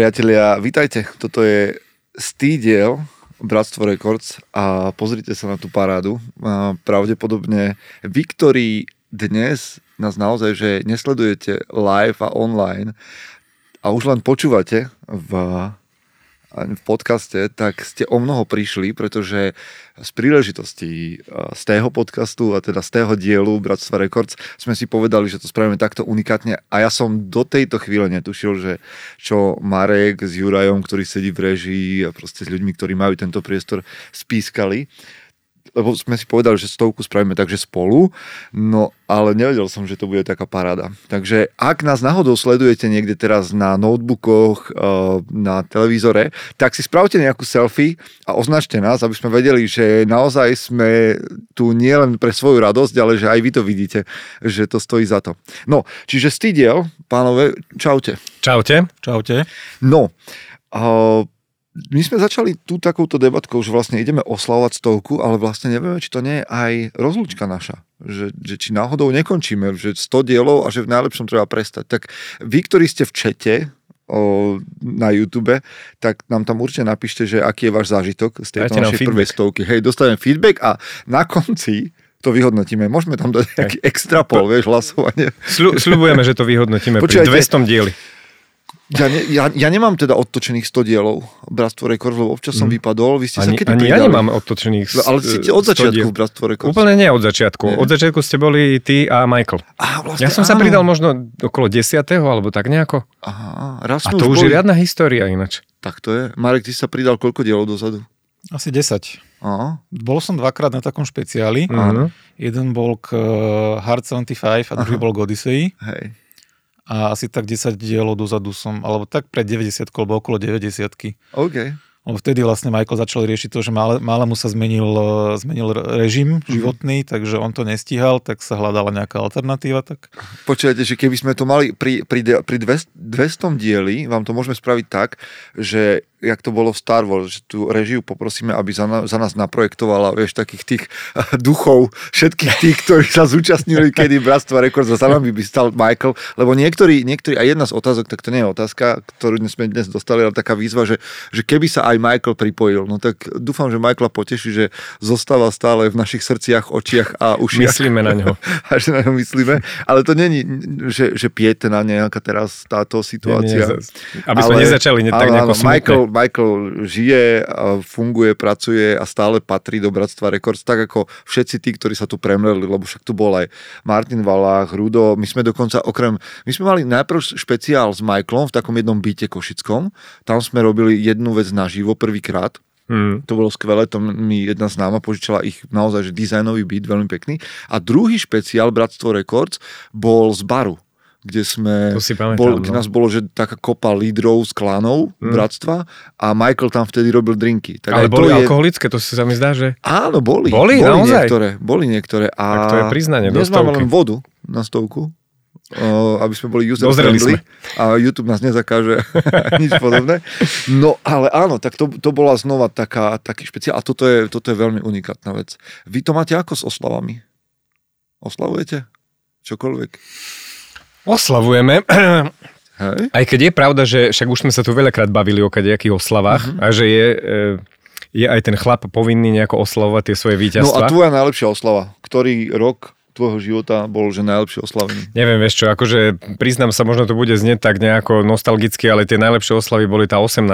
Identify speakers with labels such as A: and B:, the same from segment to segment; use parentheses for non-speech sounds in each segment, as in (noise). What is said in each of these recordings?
A: Priatelia, vítajte. Toto je stýdiel Bratstvo Records a pozrite sa na tú parádu. A pravdepodobne vy, ktorí dnes nás naozaj, že nesledujete live a online a už len počúvate v v podcaste, tak ste o mnoho prišli, pretože z príležitosti z tého podcastu a teda z tého dielu Bratstva Records sme si povedali, že to spravíme takto unikátne. A ja som do tejto chvíle netušil, že čo Marek s Jurajom, ktorý sedí v režii a proste s ľuďmi, ktorí majú tento priestor, spískali lebo sme si povedali, že stovku spravíme takže spolu, no ale nevedel som, že to bude taká paráda. Takže ak nás náhodou sledujete niekde teraz na notebookoch, eh, na televízore, tak si spravte nejakú selfie a označte nás, aby sme vedeli, že naozaj sme tu nielen pre svoju radosť, ale že aj vy to vidíte, že to stojí za to. No, čiže stýdiel, pánové, čaute.
B: Čaute. Čaute.
A: No, uh, my sme začali tú takouto debatkou, že vlastne ideme oslavovať stovku, ale vlastne nevieme, či to nie je aj rozlúčka naša. Že, že či náhodou nekončíme, že 100 dielov a že v najlepšom treba prestať. Tak vy, ktorí ste v čete o, na YouTube, tak nám tam určite napíšte, že aký je váš zážitok z tejto našej prvej stovky. Hej, dostanem feedback a na konci to vyhodnotíme. Môžeme tam dať nejaký extra pol, vieš, hlasovanie.
B: Sľu, sľubujeme, že to vyhodnotíme Počujete, pri 200 dieli.
A: Ja, ne, ja, ja nemám teda odtočených 100 dielov Bratstvo Records, lebo občas som mm. vypadol. Vy ste
B: ani,
A: sa kedy
B: ani ja nemám odtočených
A: no, Ale ste od začiatku v Bratstvo Records.
B: Úplne nie od začiatku. Nie. Od začiatku ste boli ty a Michael.
A: A, vlastne,
B: ja som áno. sa pridal možno okolo 10. alebo tak nejako.
A: Aha, raz
B: a to už, už je riadna história ináč.
A: Tak to je. Marek, ty sa pridal koľko dielov dozadu?
C: Asi 10.
A: Aha.
C: Bol som dvakrát na takom špeciáli. Aha. Jeden bol k eh, Hard 75 a druhý Aha. bol k Odyssey.
A: Hej
C: a asi tak 10 dielov dozadu som, alebo tak pred 90 alebo okolo 90
A: OK.
C: Lebo vtedy vlastne Michael začal riešiť to, že mále, mále mu sa zmenil, e, zmenil režim mm-hmm. životný, takže on to nestíhal, tak sa hľadala nejaká alternatíva. Tak...
A: Počujete, že keby sme to mali pri, pri, pri 200 dieli, vám to môžeme spraviť tak, že jak to bolo v Star Wars, že tú režiu poprosíme, aby za, na, za nás naprojektovala, vieš, takých tých (laughs) duchov, všetkých tých, ktorí sa zúčastnili (laughs) kedy Bratstva Records za nami by stal Michael, lebo niektorí, niektorí, a jedna z otázok, tak to nie je otázka, ktorú sme dnes dostali, ale taká výzva, že, že keby sa aj Michael pripojil, no tak dúfam, že Michaela poteší, že zostáva stále v našich srdciach, očiach a ušiach.
B: Myslíme na ňo. (laughs)
A: A že na ňo myslíme, ale to není, že, že piete na nejaká teraz táto situácia. Nie,
B: nie, aby sme ale, nezačali ne, tak nejako
A: Michael, Michael žije, funguje, pracuje a stále patrí do Bratstva Records, tak ako všetci tí, ktorí sa tu premreli, lebo však tu bol aj Martin Valách, Rudo, my sme dokonca okrem, my sme mali najprv špeciál s Michaelom v takom jednom byte košickom, tam sme robili jednu vec naživo prvýkrát, Hmm. To bolo skvelé, to mi jedna známa požičala ich naozaj že dizajnový byt, veľmi pekný. A druhý špeciál Bratstvo Records bol z baru kde sme,
B: to pamätám,
A: bol, no. nás bolo, že taká kopa lídrov z klánov mm. bratstva a Michael tam vtedy robil drinky.
B: Tak Ale boli je... alkoholické, to si sa mi zdá, že...
A: Áno, boli.
B: Boli,
A: boli
B: naozaj?
A: Niektoré, boli niektoré. A
B: tak to je priznanie do
A: stovky. len vodu na stovku, aby sme boli user friendly a YouTube nás nezakáže (laughs) nič podobné. No ale áno, tak to, to bola znova taká, taký špeciál a toto je, toto je veľmi unikátna vec. Vy to máte ako s oslavami? Oslavujete? Čokoľvek?
B: Oslavujeme. (clears throat) Hej. Aj keď je pravda, že však už sme sa tu veľakrát bavili o kadejakých oslavách uh-huh. a že je, e, je aj ten chlap povinný nejako oslavovať tie svoje víťazstva.
A: No a tvoja najlepšia oslava? Ktorý rok tvojho života bol, že najlepšie oslavenie?
B: Neviem, vieš čo, akože priznám sa, možno to bude znieť tak nejako nostalgicky, ale tie najlepšie oslavy boli tá 18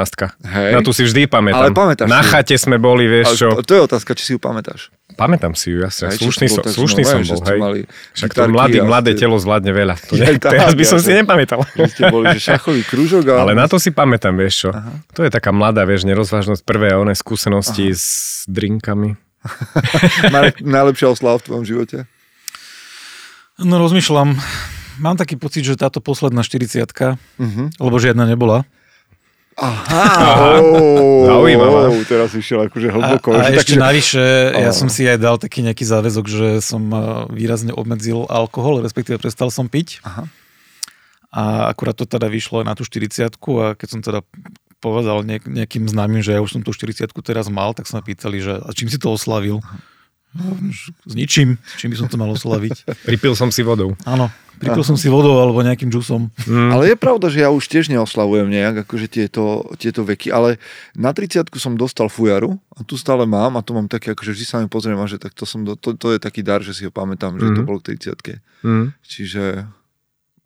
A: Hej.
B: Na tu si vždy pamätám.
A: Ale pamätáš
B: Na chate sme boli, vieš čo.
A: To je otázka, či si ju pamätáš.
B: Pamätám si ju, jasne. Hej, slušný som, slušný som bol, hej. Však to mladý, mladé telo zvládne veľa. To (laughs) ne, teraz by som si nepamätal.
A: Ste boli, že šachový krúžok. Ale...
B: ale na to si pamätám, vieš čo. Aha. To je taká mladá, vieš, nerozvážnosť prvé a oné skúsenosti Aha. s drinkami. (laughs)
A: Najlepšia oslava v tvojom živote?
C: No rozmýšľam. Mám taký pocit, že táto posledná 40 uh-huh. Mhm. lebo žiadna nebola,
A: Aha, oh, Zaujímavá. Oh, teraz išiel akože hlboko.
C: A, a ešte takže... navyše, oh. ja som si aj dal taký nejaký záväzok, že som výrazne obmedzil alkohol, respektíve prestal som piť.
A: Aha.
C: A akurát to teda vyšlo aj na tú 40 a keď som teda povedal nejakým známym, že ja už som tú 40 teraz mal, tak sa ma pýtali, že a čím si to oslavil? Aha. S ničím, čím by som to mal oslaviť. (laughs)
B: Pripil som si vodou.
C: Áno, Pripil som si vodou alebo nejakým džusom.
A: Mm. Ale je pravda, že ja už tiež neoslavujem nejak, akože tieto, tieto veky, ale na 30 som dostal fujaru a tu stále mám a to mám také, akože vždy sa mi pozriem a že tak to, som, to, to je taký dar, že si ho pamätám, že mm. to bolo k 30 mm. Čiže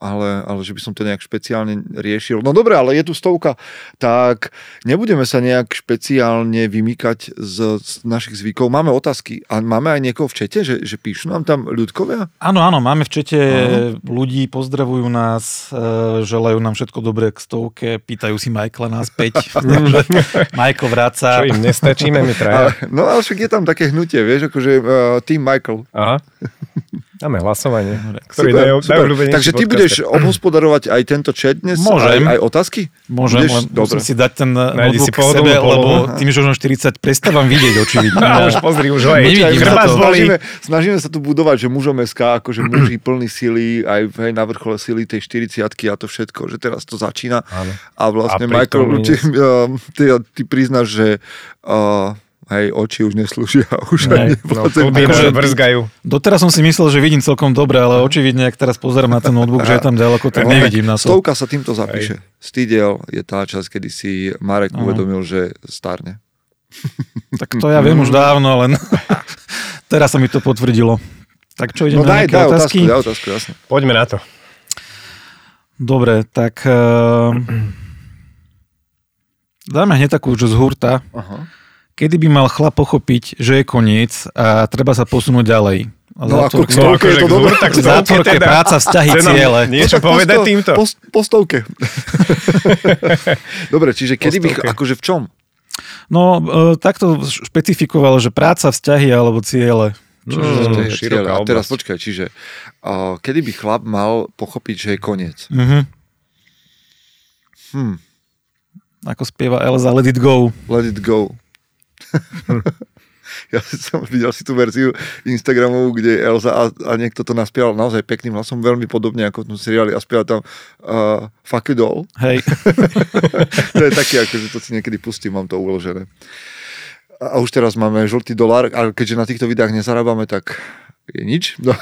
A: ale, ale že by som to nejak špeciálne riešil. No dobre, ale je tu stovka, tak nebudeme sa nejak špeciálne vymýkať z, z našich zvykov. Máme otázky a máme aj niekoho v čete, že, že píšu nám tam ľudkovia?
C: Áno, áno, máme v čete áno. ľudí, pozdravujú nás, e, želajú nám všetko dobré k stovke, pýtajú si Michaela naspäť. (laughs) Michael vráca.
B: Čo im nestačíme, my traja.
A: No ale však je tam také hnutie, vieš, akože uh, Team Michael.
B: Aha. (laughs) Máme hlasovanie.
A: Ktorý super, super. Takže ty budeš obhospodarovať aj tento chat dnes?
C: Môžem.
A: Aj, aj otázky?
C: Môžem, budeš? len Dobre. musím si dať ten Nájdi notebook si sebe, lebo tým, že už 40 prestávam vidieť očividne. (laughs)
B: No, už pozri, už ho
C: aj.
A: Snažíme, snažíme sa tu budovať, že mužom SK, akože muži (clears throat) plný sily, aj hej, na vrchole sily tej 40 a to všetko, že teraz to začína. Áno. A vlastne a Michael, (laughs) ty, ty, ty priznáš, že uh, Hej, oči už neslúžia. (laughs) Už
B: Nej, no, akože, vrzgajú.
C: Doteraz som si myslel, že vidím celkom dobre, ale očividne, ak teraz pozerám na ten notebook, že je tam ďaleko, tak (laughs) nevidím na
A: to. Stovka sa týmto zapíše. Stýdiel je tá časť, kedy si Marek uh-huh. uvedomil, že starne. (laughs)
C: Tak to ja viem už dávno, len teraz sa mi to potvrdilo. Tak čo, ideme no daj,
A: daj otázky? Otázku, daj otázku, jasne.
B: Poďme na to.
C: Dobre, tak uh, dáme hneď takú, že z hurta. Uh-huh kedy by mal chlap pochopiť, že je koniec a treba sa posunúť ďalej?
A: No ako k stovke no, je to dobré.
C: Tak zátvorke, teda. práca, vzťahy, ciele.
B: Niečo povedať týmto.
A: Po, po stovke. (laughs) Dobre, čiže kedy by, akože v čom?
C: No, e, takto špecifikoval, že práca, vzťahy alebo ciele.
A: Čiže mm, ciele. A teraz počkaj, čiže uh, kedy by chlap mal pochopiť, že je koniec?
C: Mm-hmm. Hm. Ako spieva Elza, let it go.
A: Let it go. (laughs) ja som videl si tú verziu Instagramovú, kde Elza a, a niekto to naspieval naozaj pekným hlasom, veľmi podobne ako v tom seriáli a spieval tam uh, Fuck you doll.
C: Hej. (laughs)
A: to je taký, akože to si niekedy pustím, mám to uložené. A už teraz máme žltý dolár, ale keďže na týchto videách nezarábame, tak je nič. No.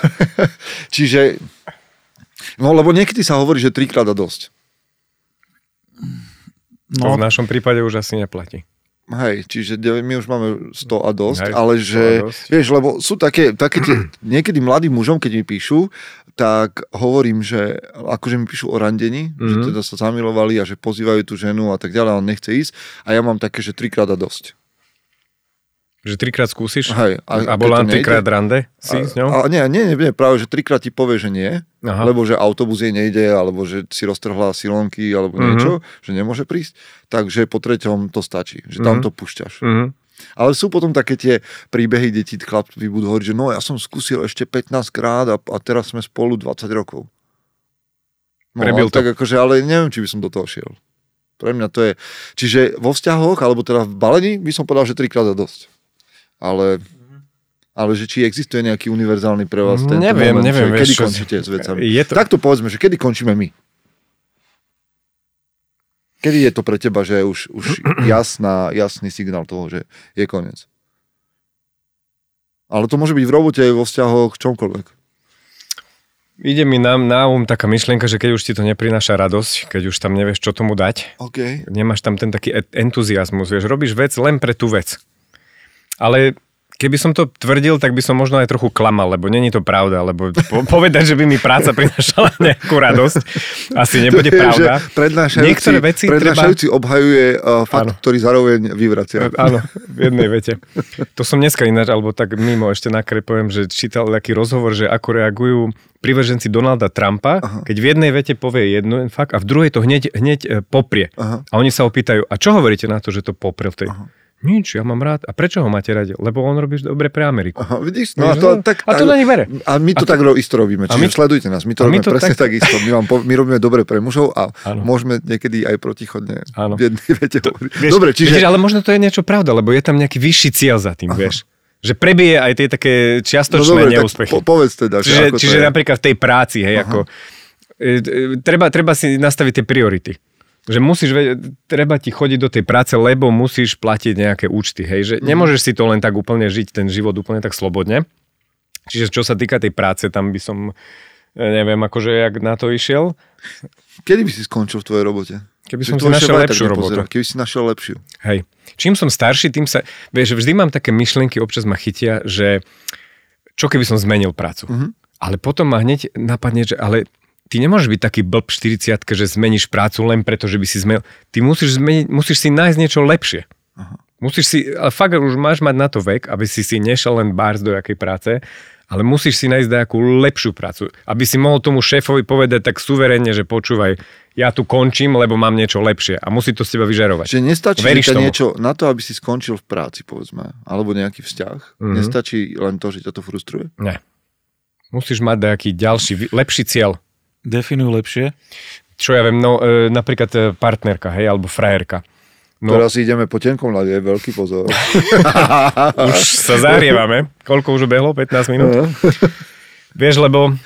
A: (laughs) Čiže, no lebo niekedy sa hovorí, že trikrát a dosť.
B: No. To v našom prípade už asi neplatí.
A: Hej, čiže my už máme 100 a dosť, Hej, ale že, dosť. vieš, lebo sú také, také tie, (clears throat) niekedy mladým mužom, keď mi píšu, tak hovorím, že akože mi píšu o randení, mm-hmm. že mhm. teda sa zamilovali a že pozývajú tú ženu a tak ďalej, on nechce ísť a ja mám také, že trikrát a dosť.
B: Že trikrát skúsiš? Hej, a, a bola trikrát rande si a, s ňou?
A: A, nie, nie, nie, práve, že trikrát ti povie, že nie, Aha. lebo že autobus jej nejde, alebo že si roztrhla silonky, alebo mm-hmm. niečo, že nemôže prísť, takže po treťom to stačí, že tam mm-hmm. to púšťaš. Mm-hmm. Ale sú potom také tie príbehy, kde ti chlapci budú hovoriť, že no ja som skúsil ešte 15 krát a, a teraz sme spolu 20 rokov. No, Prebil to. Tak akože, ale neviem, či by som do toho šiel. Pre mňa to je... Čiže vo vzťahoch, alebo teda v balení, by som povedal, že trikrát a dosť ale ale že či existuje nejaký univerzálny pre vás ten
B: neviem, moment, neviem,
A: že kedy
B: vieš,
A: končíte s vecami. Je to... Takto povedzme, že kedy končíme my. Kedy je to pre teba, že je už, už (clears throat) jasná, jasný signál toho, že je koniec? Ale to môže byť v robote, vo vzťahoch, čomkoľvek.
B: Ide mi na, na um taká myšlienka, že keď už ti to neprináša radosť, keď už tam nevieš, čo tomu dať,
A: okay.
B: nemáš tam ten taký entuziasmus, vieš, robíš vec len pre tú vec. Ale Keby som to tvrdil, tak by som možno aj trochu klamal, lebo není to pravda, lebo po- (laughs) povedať, že by mi práca prinašala nejakú radosť, asi nebude pravda.
A: Prednášajúci, Niektoré veci prednášajúci treba... obhajuje uh, fakt, áno. ktorý zároveň vyvracia.
B: Áno, v jednej vete. To som dneska ináč, alebo tak mimo ešte nakrepujem, že čítal taký rozhovor, že ako reagujú privrženci Donalda Trumpa, Aha. keď v jednej vete povie jedno fakt a v druhej to hneď, hneď e, poprie. Aha. A oni sa opýtajú, a čo hovoríte na to, že to poprel v tej... Aha. Nič, ja mám rád. A prečo ho máte radi? Lebo on robí dobre pre Ameriku.
A: Aha, vidíš? No, a,
B: to, tak, a to na nich bere.
A: A my to a tak to, isto robíme. Čiže my, sledujte nás. My to robíme my to presne tak... isto. My, vám, my robíme dobre pre mužov a ano. môžeme niekedy aj protichodne ano. v jednej vete to, vieš, Dobre, čiže...
B: Vidíš, ale možno to je niečo pravda, lebo je tam nejaký vyšší cieľ za tým, Aha. vieš že prebije aj tie také čiastočné no, dobre, neúspechy.
A: Po, povedz teda.
B: Čiže, čiže napríklad v tej práci, hej, Aha. ako, e, e, treba, treba si nastaviť tie priority že musíš, treba ti chodiť do tej práce, lebo musíš platiť nejaké účty, hej, že mm. nemôžeš si to len tak úplne žiť, ten život úplne tak slobodne. Čiže čo sa týka tej práce, tam by som neviem, akože jak na to išiel.
A: Kedy by si skončil v tvojej robote?
B: Keby som si našiel lepšiu robotu.
A: Keby si našiel lepšiu.
B: Hej. Čím som starší, tým sa... Vieš, vždy mám také myšlienky, občas ma chytia, že čo keby som zmenil prácu.
A: Mhm.
B: Ale potom ma hneď napadne, že ale ty nemôžeš byť taký blb 40 že zmeníš prácu len preto, že by si zmenil. Ty musíš, zmeniť, musíš si nájsť niečo lepšie. Musíš si, ale fakt už máš mať na to vek, aby si si nešiel len bárs do jakej práce, ale musíš si nájsť nejakú lepšiu prácu. Aby si mohol tomu šéfovi povedať tak suverenne, že počúvaj, ja tu končím, lebo mám niečo lepšie a musí to z teba vyžarovať.
A: Čiže nestačí
B: Veríš
A: že ťa
B: tomu?
A: niečo na to, aby si skončil v práci, povedzme, alebo nejaký vzťah.
B: Mhm.
A: Nestačí len to, že ťa to frustruje.
B: Ne. Musíš mať nejaký ďalší, lepší cieľ.
C: Definuj lepšie.
B: Čo ja viem, no e, napríklad e, partnerka, hej, alebo frajerka.
A: No. Teraz ideme po tenkom ľade, veľký pozor. (laughs)
B: už sa zarievame. Koľko už behlo? 15 minút? Vieš, lebo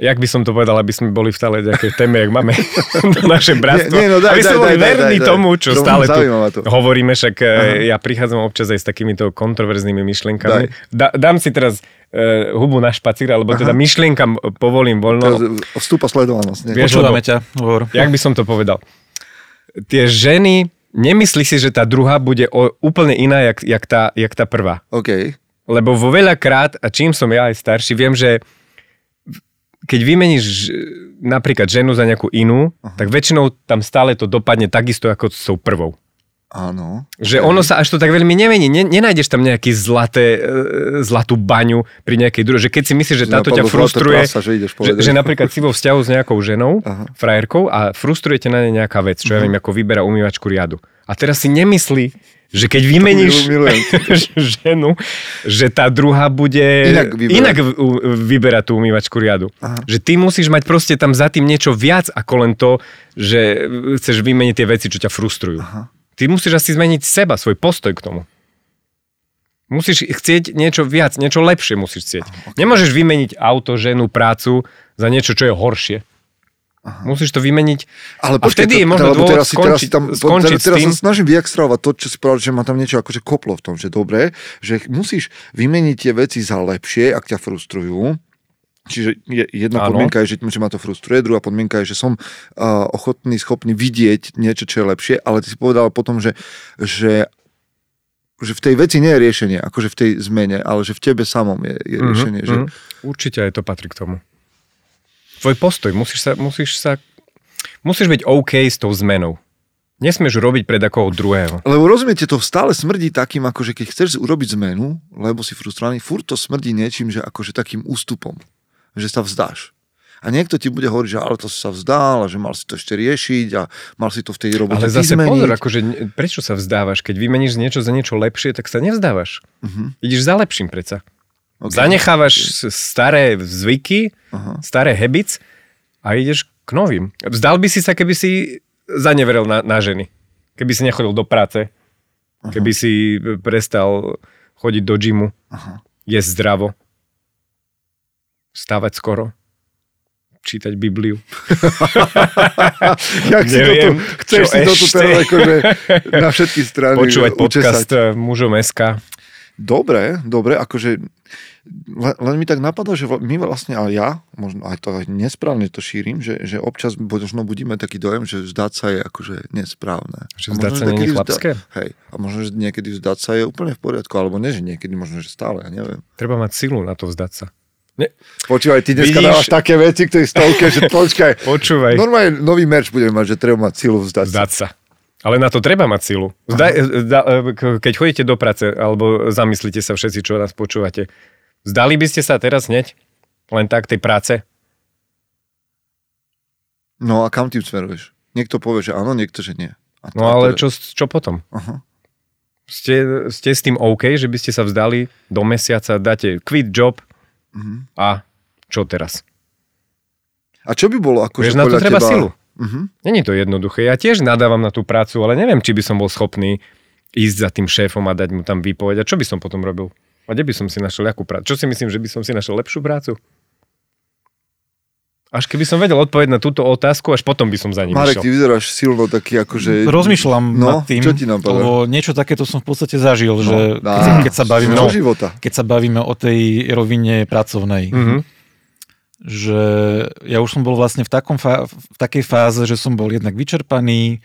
B: jak by som to povedal, aby sme boli v stále nejakej téme, jak máme (laughs) to naše bratstvo.
A: Nie, nie, no daj,
B: aby
A: daj,
B: sme boli
A: daj, daj,
B: verní
A: daj, daj.
B: tomu, čo
A: Tomu
B: stále tu
A: to.
B: hovoríme, však e,
A: Aha.
B: ja prichádzam občas aj s takýmito kontroverznými myšlienkami.
A: Daj.
B: Da, dám si teraz e, hubu na špacír, alebo teda myšlienkam povolím voľno.
A: Teraz vstúpa sledovanosť.
B: Vieš,
C: Počúvame ťa, hovor.
B: Jak by som to povedal? Tie ženy, nemyslí si, že tá druhá bude o, úplne iná, jak, jak, tá, jak tá prvá.
A: OK.
B: Lebo vo veľakrát, a čím som ja aj starší, viem, že keď vymeníš ž- napríklad ženu za nejakú inú, uh-huh. tak väčšinou tam stále to dopadne takisto ako s tou prvou.
A: Áno.
B: Že
A: OK.
B: ono sa až to tak veľmi nemení. Ne, nenájdeš tam nejaký zlaté, e, zlatú baňu pri nejakej druhej. Že keď si myslíš, že
A: Že
B: táto ťa frustruje,
A: prasa, že ideš
B: že,
A: povedať.
B: že napríklad si vo vzťahu s nejakou ženou,
A: Aha.
B: frajerkou a frustrujete na nej nejaká vec, čo ja viem, ako vyberá umývačku riadu. A teraz si nemyslí, že keď vymeníš (laughs)
A: milujem.
B: ženu, že tá druhá bude
A: Inak vyberá.
B: inak vyberať tú umývačku riadu.
A: Aha.
B: Že ty musíš mať proste tam za tým niečo viac ako len to, že chceš vymeniť tie veci, čo ťa frustrujú.
A: Aha.
B: Ty musíš asi zmeniť seba, svoj postoj k tomu. Musíš chcieť niečo viac, niečo lepšie musíš chcieť. Nemôžeš vymeniť auto, ženu, prácu za niečo, čo je horšie. Musíš to vymeniť
A: Ale
B: a vtedy je možno dôvod
A: teraz, si- teraz, si
B: skončiť,
A: tam,
B: skončiť
A: teraz, teraz
B: s tým.
A: sa snažím vyextravovať to, čo si povedal, že ma tam niečo akože koplo v tom, že dobre, že musíš vymeniť tie veci za lepšie, ak ťa frustrujú. Čiže je- jedna
B: Áno.
A: podmienka je, že, že ma to frustruje, druhá podmienka je, že som uh, ochotný, schopný vidieť niečo, čo je lepšie, ale ty si povedal potom, že, že že v tej veci nie je riešenie, akože v tej zmene, ale že v tebe samom je, je riešenie. Že,
B: Mhm. Určite aj to patrí k tomu. Tvoj postoj, musíš sa, musíš sa, musíš byť OK s tou zmenou. Nesmieš robiť pred akoho druhého.
A: Lebo rozumiete, to stále smrdí takým, akože keď chceš urobiť zmenu, lebo si frustrovaný, furt to smrdí niečím, že akože takým ústupom, že sa vzdáš. A niekto ti bude hovoriť, že ale to si sa vzdal a že mal si to ešte riešiť a mal si to v tej robote
B: Ale zase
A: vyzmeniť.
B: pozor, akože prečo sa vzdávaš? Keď vymeníš niečo za niečo lepšie, tak sa nevzdávaš.
A: Mhm.
B: Ideš za lepším predsa.
A: Ok.
B: Zanechávaš staré zvyky,
A: Aha.
B: staré habits a ideš k novým. Vzdal by si sa, keby si zaneveril na, na ženy. Keby si nechodil do práce. Keby si prestal chodiť do gymu.
A: Aha.
B: Jesť zdravo. Stávať skoro. Čítať Bibliu. (laughs)
A: Jak si
B: Neviem,
A: toto, chceš si toto
B: ešte?
A: teraz akože (laughs) na všetky strany
B: Počúvať
A: učesať.
B: podcast eh, mužom SK.
A: Dobre, dobre, akože len, len mi tak napadá, že my vlastne, ale ja, možno aj to aj nesprávne to šírim, že, že občas možno budíme taký dojem, že vzdať sa je akože nesprávne.
B: Že
A: A
B: vzdať sa nie je chlapské?
A: Hej, a možno, že niekedy vzdať sa je úplne v poriadku, alebo nie, že niekedy, možno, že stále, ja neviem.
B: Treba mať silu na to vzdať sa.
A: Počúvaj, ty dneska
B: Vidíš?
A: dávaš také veci k tej stovke, že počkaj, (laughs)
B: Počúvaj.
A: normálne nový merch budeme mať, že treba mať silu vzdať sa.
B: Vzdať sa. Ale na to treba mať silu. Zdaj, zda, k- keď chodíte do práce, alebo zamyslite sa všetci, čo nás počúvate, vzdali by ste sa teraz hneď? Len tak tej práce?
A: No a kam tým smeruješ? Niekto povie, že áno, niekto, že nie. A to-
B: No ale čo, čo potom?
A: Aha.
B: Ste, ste s tým OK, že by ste sa vzdali do mesiaca, dáte quit job
A: Mhm.
B: a čo teraz?
A: A čo by bolo akože
B: Vieš, na to treba
A: teba...
B: silu.
A: Mhm.
B: Není to jednoduché. Ja tiež nadávam na tú prácu, ale neviem, či by som bol schopný ísť za tým šéfom a dať mu tam výpoveď. A čo by som potom robil? A kde by som si našiel jakú prácu? Čo si myslím, že by som si našiel lepšiu prácu? Až keby som vedel odpovedať na túto otázku, až potom by som za ním
A: Marek,
B: išiel.
A: ty vyzeráš silno taký akože...
C: Rozmýšľam
A: No,
C: nad tým,
A: čo ti napadá?
C: lebo niečo takéto som v podstate zažil, že
A: dá.
C: keď, keď, sa bavíme,
A: No.
C: o,
A: života.
C: keď sa bavíme o tej rovine pracovnej.
B: Mhm.
C: že ja už som bol vlastne v, takom fá- v takej fáze, že som bol jednak vyčerpaný,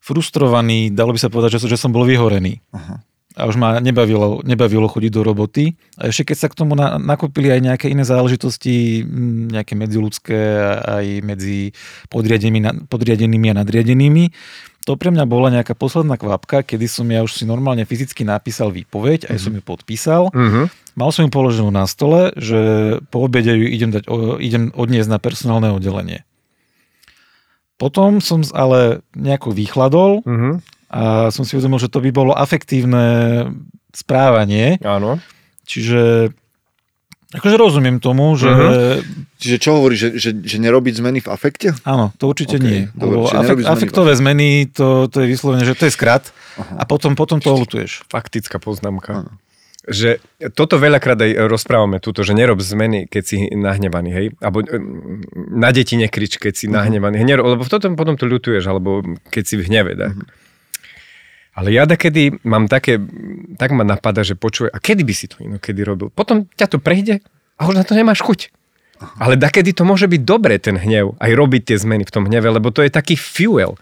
C: frustrovaný, dalo by sa povedať, že, že som bol vyhorený.
A: Aha.
C: A už ma nebavilo, nebavilo chodiť do roboty. A ešte keď sa k tomu na, nakopili aj nejaké iné záležitosti, nejaké medziludské, aj medzi podriadenými, podriadenými a nadriadenými, to pre mňa bola nejaká posledná kvapka, kedy som ja už si normálne fyzicky napísal výpoveď, aj som ju podpísal.
B: Uh-huh.
C: Mal som ju položenú na stole, že po obede ju idem, dať, idem odniesť na personálne oddelenie. Potom som ale nejako vychladol
B: Uh-huh.
C: A som si uvedomil, že to by bolo afektívne správanie.
B: Áno.
C: Čiže akože rozumiem tomu, že
B: Mhm.
A: Čiže čo hovorí, že, že, že nerobiť zmeny v afekte?
C: áno, to určite
A: Ok,
C: nie.
A: dobre, nerobíš zmeny v
C: afektové zmeny, to, to je vyslovene, že to je skrat a potom, potom to olutuješ.
B: Faktická poznámka.
A: Áno.
B: Že toto veľakrát aj rozprávame túto, že nerob zmeny, keď si nahnevaný, hej? Alebo na deti nekrič, keď si nahnevaný. Hej, nerob, lebo potom, potom to ľutuješ, alebo keď si v hneve, tak. Ale ja kedy mám také, tak ma napadá, že počuje, a kedy by si to inokedy robil? Potom ťa to prejde a už na to nemáš chuť. Ale dakedy to môže byť dobré, ten hnev, aj robiť tie zmeny v tom hneve, lebo to je taký fuel.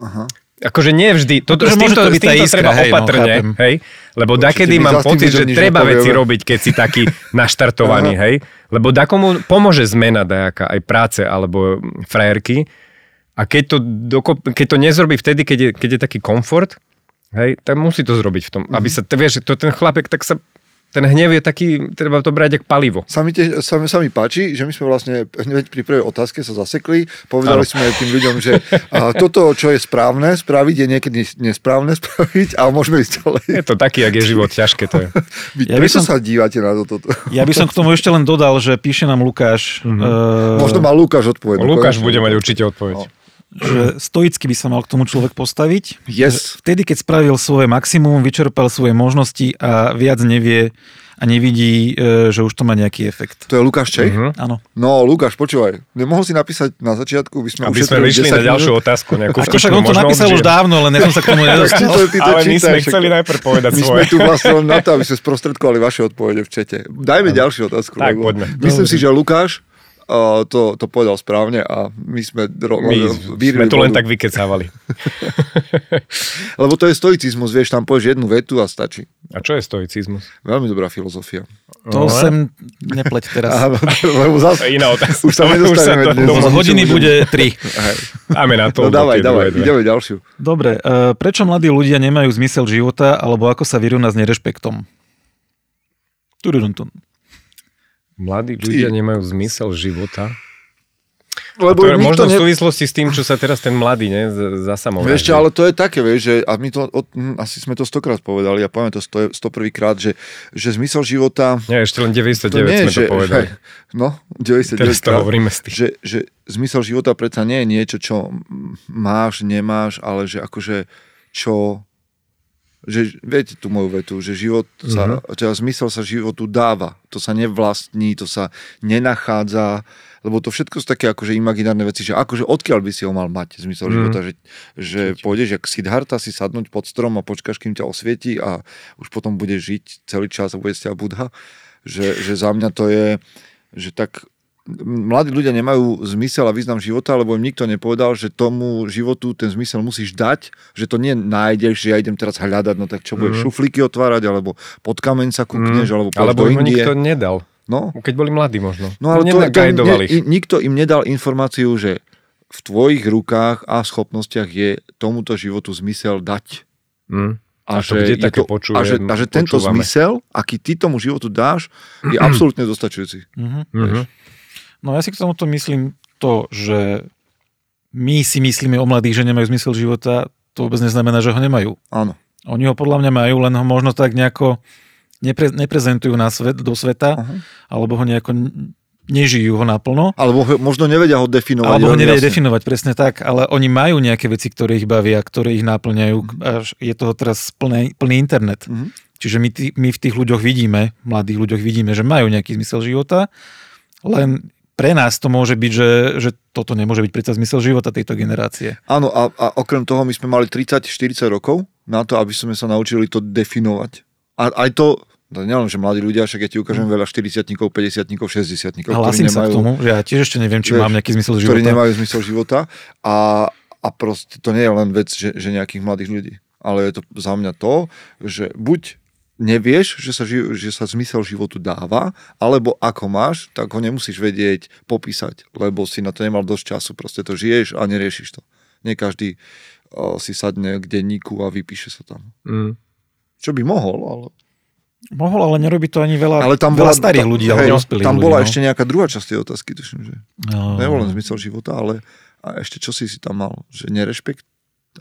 A: Aha.
B: Akože nie vždy, toto,
C: Akože
B: s týmto,
C: to
B: s
C: byť tá
B: týmto
C: iskra,
B: treba
C: hej, no,
B: opatrne,
C: chápem.
B: hej? Lebo
A: Určite
B: dakedy mám pocit, že treba veci
A: nepovieme.
B: robiť, keď si taký (laughs) naštartovaný, hej? Lebo dakomu pomôže zmena dajaká, aj práce, alebo frajerky. A keď to, dokop, keď to nezrobí vtedy, keď je, keď je taký komfort, hej, tak musí to zrobiť v tom. Aby
A: Mhm.
B: sa, vieš, to ten chlapek, tak sa, ten hnev je taký, treba to brať ako palivo.
A: Sa mi, te, sa, mi- sa mi páči, že my sme vlastne hneď pri prvej otázke sa zasekli. Povedali
B: Áno.
A: sme tým ľuďom, že a, toto, čo je správne spraviť, je niekedy nesprávne (laughs) spraviť a môžeme ísť ďalej.
B: Je to taký, jak je život, ťažké to je. (laughs)
A: Vy,
C: Ja by som-
A: sa dívate na to, toto?
C: Ja by som k tomu ešte len dodal, že píše nám Lukáš, uh,
A: Možno má Lukáš odpoveď.
B: Lukáš bude mať určite odpoveď.
C: Že stoicky by sa mal k tomu človek postaviť.
A: Yes.
C: Vtedy, keď spravil svoje maximum, vyčerpal svoje možnosti a viac nevie a nevidí, e, že už to má nejaký efekt.
A: To je Lukáš Čech?
B: Mhm.
C: Áno.
A: No, Lukáš, počúvaj. Nemohol si napísať na začiatku, by sme
B: Aby sme vyšli
A: 10
B: na ďalšiu
A: minút?
B: otázku. Nejakú
C: Ako však on to napísal už
B: odžijem.
C: dávno, len ja som sa k tomu (laughs) nedostal.
A: to, ty to
B: Ale my sme chceli najprv povedať
A: My
B: svoje.
A: sme tu vlastne na to, aby (laughs) sme sprostredkovali vaše odpovede v čete. Dajme ďalšiu otázku.
B: Tak,
A: lebo
B: poďme.
A: Myslím si, že Lukáš uh, to, to povedal správne a my sme, ro-
B: My sme to len tak vykecávali. (laughs)
A: Lebo to je stoicizmus, vieš, tam povieš jednu vetu a stačí.
B: A čo je stoicizmus?
A: Veľmi dobrá filozofia.
C: To
B: No,
C: sem nepleť teraz.
A: Lebo
B: je iná otázka.
A: Už sa nedostaneme dnes.
C: hodiny bude 3.
A: hej.
B: Dáme na to.
A: no dávaj, dávaj, ideme ďalšiu.
C: Dobre, e, prečo mladí ľudia nemajú zmysel života, alebo ako sa vyrovná s nerešpektom? Tududuntun.
B: Mladí ľudia nemajú zmysel života.
A: Lebo
B: to
A: nikto
B: možno v
A: ne-
B: súvislosti s tým, čo sa teraz ten mladý ne, zasamoval.
A: Vieš čo, ale to je také, vieš, že a my to, od, hm, asi sme to stokrát povedali a poviem to sto, 101 krát, že, že zmysel života...
B: Nie, ešte len 99
A: to nie
B: sme to
A: že,
B: povedali. (laughs)
A: No, 99
B: Teraz to
A: krát.
B: hovoríme s tým.
A: že, že zmysel života predsa nie je niečo, čo máš, nemáš, ale že akože čo že viete tú moju vetu, že život sa,
B: Mhm.
A: mm-hmm. teda zmysel sa životu dáva. To sa nevlastní, to sa nenachádza, lebo to všetko sú také akože imaginárne veci, že akože odkiaľ by si ho mal mať zmysel
B: Mhm.
A: mm. života, že, že pôjdeš jak Siddhartha si sadnúť pod strom a počkáš, kým ťa osvieti a už potom budeš žiť celý čas a bude z ťa Budha. Že, že za mňa to je, že tak mladí ľudia nemajú zmysel a význam života, lebo im nikto nepovedal, že tomu životu ten zmysel musíš dať, že to nie nájdeš, že ja idem teraz hľadať, no tak čo budeš
B: Mhm.
A: šuflíky otvárať, alebo pod kameň sa kúkneš,
B: Mm.
A: alebo
B: Alebo im
A: Indie.
B: nikto nedal.
A: No,
B: Keď boli mladí možno.
A: no ale to, to ne, nikto im nedal informáciu, že v tvojich rukách a schopnostiach je tomuto životu zmysel dať.
B: Mm.
A: A,
B: A to
A: že,
B: kde
A: je to,
B: počujem,
A: a, že, a že tento
B: počúvame.
A: zmysel, aký ty tomu životu dáš, je (clears throat) absolútne dostačujúci.
C: Mhm.
B: Mhm.
C: No ja si k tomuto myslím to, že my si myslíme o mladých, že nemajú zmysel života, to vôbec neznamená, že ho nemajú.
A: Áno.
C: Oni ho podľa mňa majú, len ho možno tak nejako nepre, neprezentujú na svet, do sveta,
A: Aha.
C: alebo ho nejako nežijú ho naplno.
A: Alebo ho, možno nevedia ho definovať.
C: Alebo ho nevie
A: jasne.
C: definovať presne tak, ale oni majú nejaké veci, ktoré ich bavia, ktoré ich náplňajú.
A: Mhm.
C: Až je toho teraz plný, plný internet.
A: Mhm.
C: Čiže my, my v tých ľuďoch vidíme, mladých ľuďoch vidíme, že majú nejaký zmysel života, len pre nás to môže byť, že, že toto nemôže byť predsa zmysel života tejto generácie.
A: Áno, a, a okrem toho my sme mali 30-40 rokov na to, aby sme sa naučili to definovať. A aj to to nielen, že mladí ľudia, však ja ti ukážem veľa 40 50 60
C: Hlasím sa k tomu, že ja tiež ešte neviem, či vieš, mám nejaký zmysel
A: života. Ktorí nemajú zmysel života a, a proste to nie je len vec, že, že nejakých mladých ľudí. Ale je to za mňa to, že buď nevieš, že sa, že sa zmysel životu dáva, alebo ako máš, tak ho nemusíš vedieť popísať, lebo si na to nemal dosť času, proste to žiješ a neriešiš to. Nie každý uh, si sadne k denníku a vypíše sa tam. Mm. Čo by mohol, ale...
C: Mohol, ale nerobí to ani veľa, ale tam veľa bola, starých ľudí, ale hej,
A: Tam ľudí, bola no. ešte nejaká druhá časť tej otázky, tuším, že no. nebol len zmysel života, ale a ešte čo si si tam mal, že nerešpekt,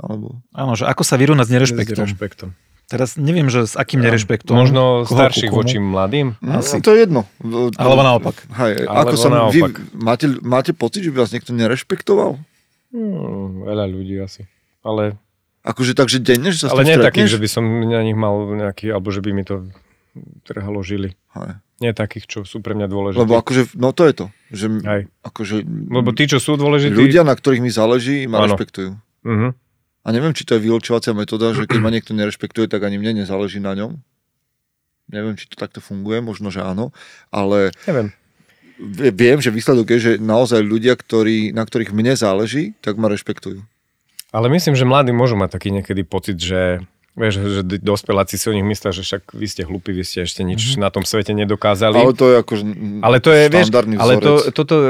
A: alebo...
C: Áno, že ako sa vyrovnať s nerešpektom. S nerešpektom. Teraz neviem, že s akým nerešpektom.
B: Možno starších voči mladým?
A: No, Asi. To je jedno.
C: Alebo naopak.
A: Hej, Alebo ako sa, naopak. Vy, máte, máte pocit, že by vás niekto nerešpektoval?
B: Hmm, veľa ľudí asi. Ale...
A: Akože takže denne, že sa
B: Ale nie takých, že by som na nich mal nejaký, alebo že by mi to trhalo žili. Hej. Nie takých, čo sú pre mňa dôležití.
A: Lebo akože, no to je to. Že, Hej. Akože,
B: Lebo tí, čo sú dôležití...
A: Ľudia, na ktorých mi záleží, ma ano. rešpektujú. Uh-huh. A neviem, či to je vylúčovacia metóda, že keď ma niekto nerešpektuje, tak ani mne nezáleží na ňom. Neviem, či to takto funguje, možno, že áno, ale...
B: Neviem.
A: Viem, že výsledok je, že naozaj ľudia, ktorí, na ktorých mne záleží, tak ma rešpektujú.
B: Ale myslím, že mladí môžu mať taký niekedy pocit, že Vieš, že dospeláci si o nich myslia, že však vy ste hlupí, vy ste ešte nič mm-hmm. na tom svete nedokázali.
A: Ale to je ako
B: ale to je, vieš, ale to, toto uh,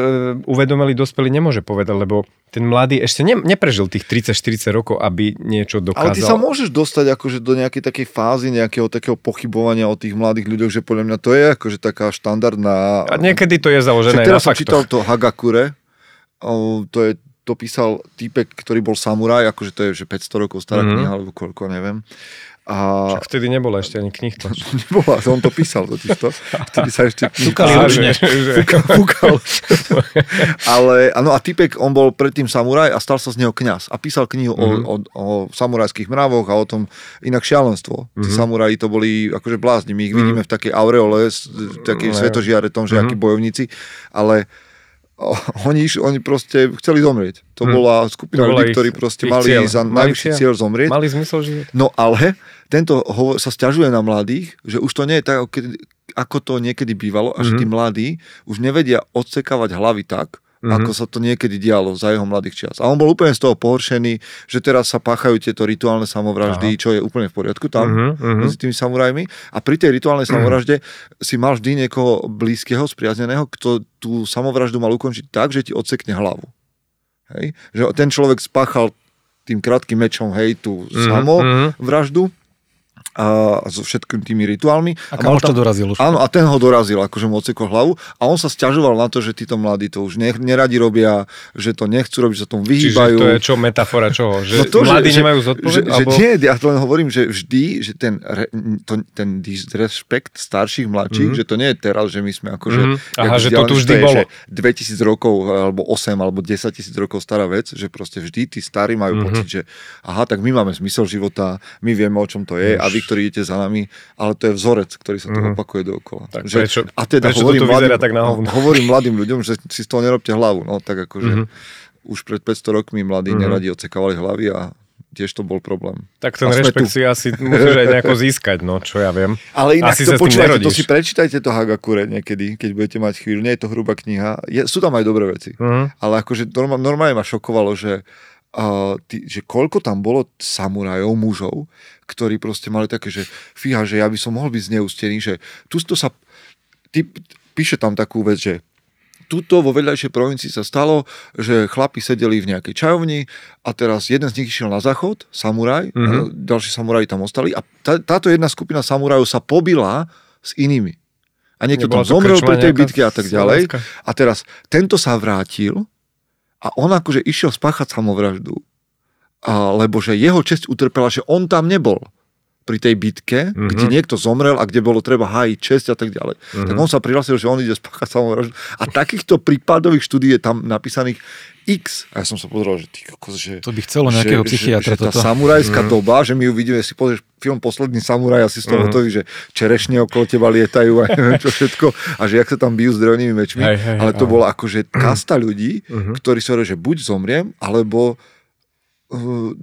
B: uvedomelý dospelý nemôže povedať, lebo ten mladý ešte ne, neprežil tých 30-40 rokov, aby niečo dokázal.
A: Ale ty sa môžeš dostať akože do nejakej takej fázy nejakého takého pochybovania o tých mladých ľuďoch, že podľa mňa to je akože taká štandardná...
B: A niekedy to je založené
A: teraz na som čítal to Hagakure, to je to písal týpek, ktorý bol samuraj, akože to je že 500 rokov stará mm-hmm. kniha, alebo koľko, neviem.
B: A... Však vtedy nebola ešte ani knih tlač.
A: nebola, on to písal totiž to. Vtedy sa ešte
C: Fúkali ručne. (laughs)
A: Fúkal, fúkal. Ale, ano, a typek, on bol predtým samuraj a stal sa z neho kňaz. A písal knihu mm-hmm. o, o, o samurajských mravoch a o tom inak šialenstvo. Mm-hmm. Tí mhm. samuraji to boli akože blázni. My ich mm-hmm. vidíme v takej aureole, v takej mm-hmm. svetožiare tom, že mm-hmm. akí bojovníci. Ale (laughs) oni, oni proste chceli zomrieť. To hmm. bola skupina ľudí, ktorí proste ich mali cieľ. za najvyšší cieľ zomrieť.
B: Mali zmysel života.
A: No ale tento hovor, sa stiažuje na mladých, že už to nie je tak, ako to niekedy bývalo a mm-hmm. tí mladí už nevedia odsekávať hlavy tak, mm-hmm. ako sa to niekedy dialo za jeho mladých čias. A on bol úplne z toho pohoršený, že teraz sa páchajú tieto rituálne samovraždy, Aha. čo je úplne v poriadku tam mm-hmm. medzi tými samurajmi. A pri tej rituálnej mm-hmm. samovražde si mal vždy niekoho blízkeho, spriazneného, kto tú samovraždu mal ukončiť tak, že ti odsekne hlavu. Hej? Že ten človek spáchal tým krátkým mečom, hej, tú mm-hmm. samovraždu a so všetkými tými rituálmi.
C: A, a kamoš to dorazil už.
A: Áno, a ten ho dorazil, akože mu odsekol hlavu a on sa stiažoval na to, že títo mladí to už ne, neradi robia, že to nechcú robiť, sa tomu vyhýbajú.
B: Čiže to je čo, metafora čoho? Že no to, mladí že, nemajú zodpovednosť? Že,
A: alebo... že nie, ja to len hovorím, že vždy, že ten, to, ten disrespekt starších, mladších, mm-hmm. že to nie je teraz, že my sme akože... Mm-hmm.
B: Aha, že to tu vždy je, bolo.
A: Že 2000 rokov, alebo 8, alebo 10 tisíc rokov stará vec, že proste vždy tí starí majú mm-hmm. pocit, že aha, tak my máme zmysel života, my vieme, o čom to je a vy, ktorí idete za nami, ale to je vzorec, ktorý sa tu mm. opakuje dookola.
B: Tak že, prečo,
A: a teda
B: prečo
A: hovorím, mladým,
B: tak na
A: hovorím mladým ľuďom, že si z toho nerobte hlavu. No tak akože mm-hmm. už pred 500 rokmi mladí mm-hmm. neradi odsekávali hlavy a tiež to bol problém.
B: Tak ten rešpekt si asi musíš aj nejako získať, no čo ja viem.
A: Ale inak asi to počúvajte, to si prečítajte to Hagakure niekedy, keď budete mať chvíľu. Nie je to hrubá kniha, je, sú tam aj dobré veci. Uh-huh. Ale akože normálne ma šokovalo, že uh, že koľko tam bolo samurajov, mužov, ktorí proste mali také, že fíha, že ja by som mohol byť zneustený, že tu to sa, ty, píše tam takú vec, že tuto vo vedľajšej provincii sa stalo, že chlapi sedeli v nejakej čajovni a teraz jeden z nich išiel na záchod, samuraj, mm-hmm. ďalší samuraji tam ostali a tá, táto jedna skupina samurajov sa pobila s inými. A niekto tam zomrel pri tej bitke a tak ďalej. A teraz tento sa vrátil a on akože išiel spáchať samovraždu, lebo že jeho česť utrpela, že on tam nebol pri tej bitke, mm-hmm. kde niekto zomrel a kde bolo treba hájiť česť a tak ďalej. Mm-hmm. Tak on sa prihlásil, že on ide spáchať samovraždu. A takýchto prípadových štúdí je tam napísaných X. A ja som sa pozrel, že ty kokos, že...
C: To by chcelo nejakého že, psychiatra.
A: Že, že tá samurajská mm. doba, že my ju vidíme, si pozrieš film Posledný samuraj asi z toho mm. hotový, že čerešne okolo teba lietajú a (laughs) neviem čo všetko a že jak sa tam bijú s drevnými mečmi. Hej, hej, ale to bola akože kasta ľudí, mm-hmm. ktorí sa že buď zomriem, alebo uh,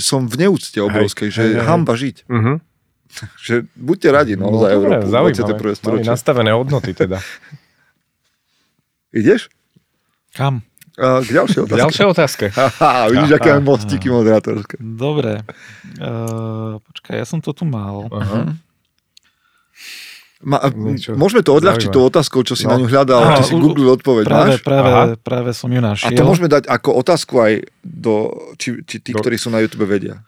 A: som v neúcte obrovskej, hej, že hej, hamba žiť.
B: Uh-huh. (laughs)
A: Že buďte radi, no, za
B: dobre,
A: Európu.
B: zaujímavé.
A: 21.
B: Mali nastavené hodnoty teda. (laughs)
A: Ideš?
C: Kam?
A: A, k ďalšej otázke.
B: Ďalšia otázka. (laughs)
A: Haha, vidíš, aké máme mostíky moderátorské.
C: Dobre. Uh, počkaj, ja som to tu mal.
B: Aha.
A: Ma, a,
B: Niečo
A: môžeme to odľahčiť tou otázkou, čo si
B: No.
A: na ňu hľadal,
C: Aha,
A: či si Google odpoveď
C: Práve,
A: máš?
C: práve,
B: Aha.
C: práve som ju
A: A
C: našiel.
A: to môžeme dať ako otázku aj do, či, či tí,
B: Do-
A: ktorí sú na YouTube vedia.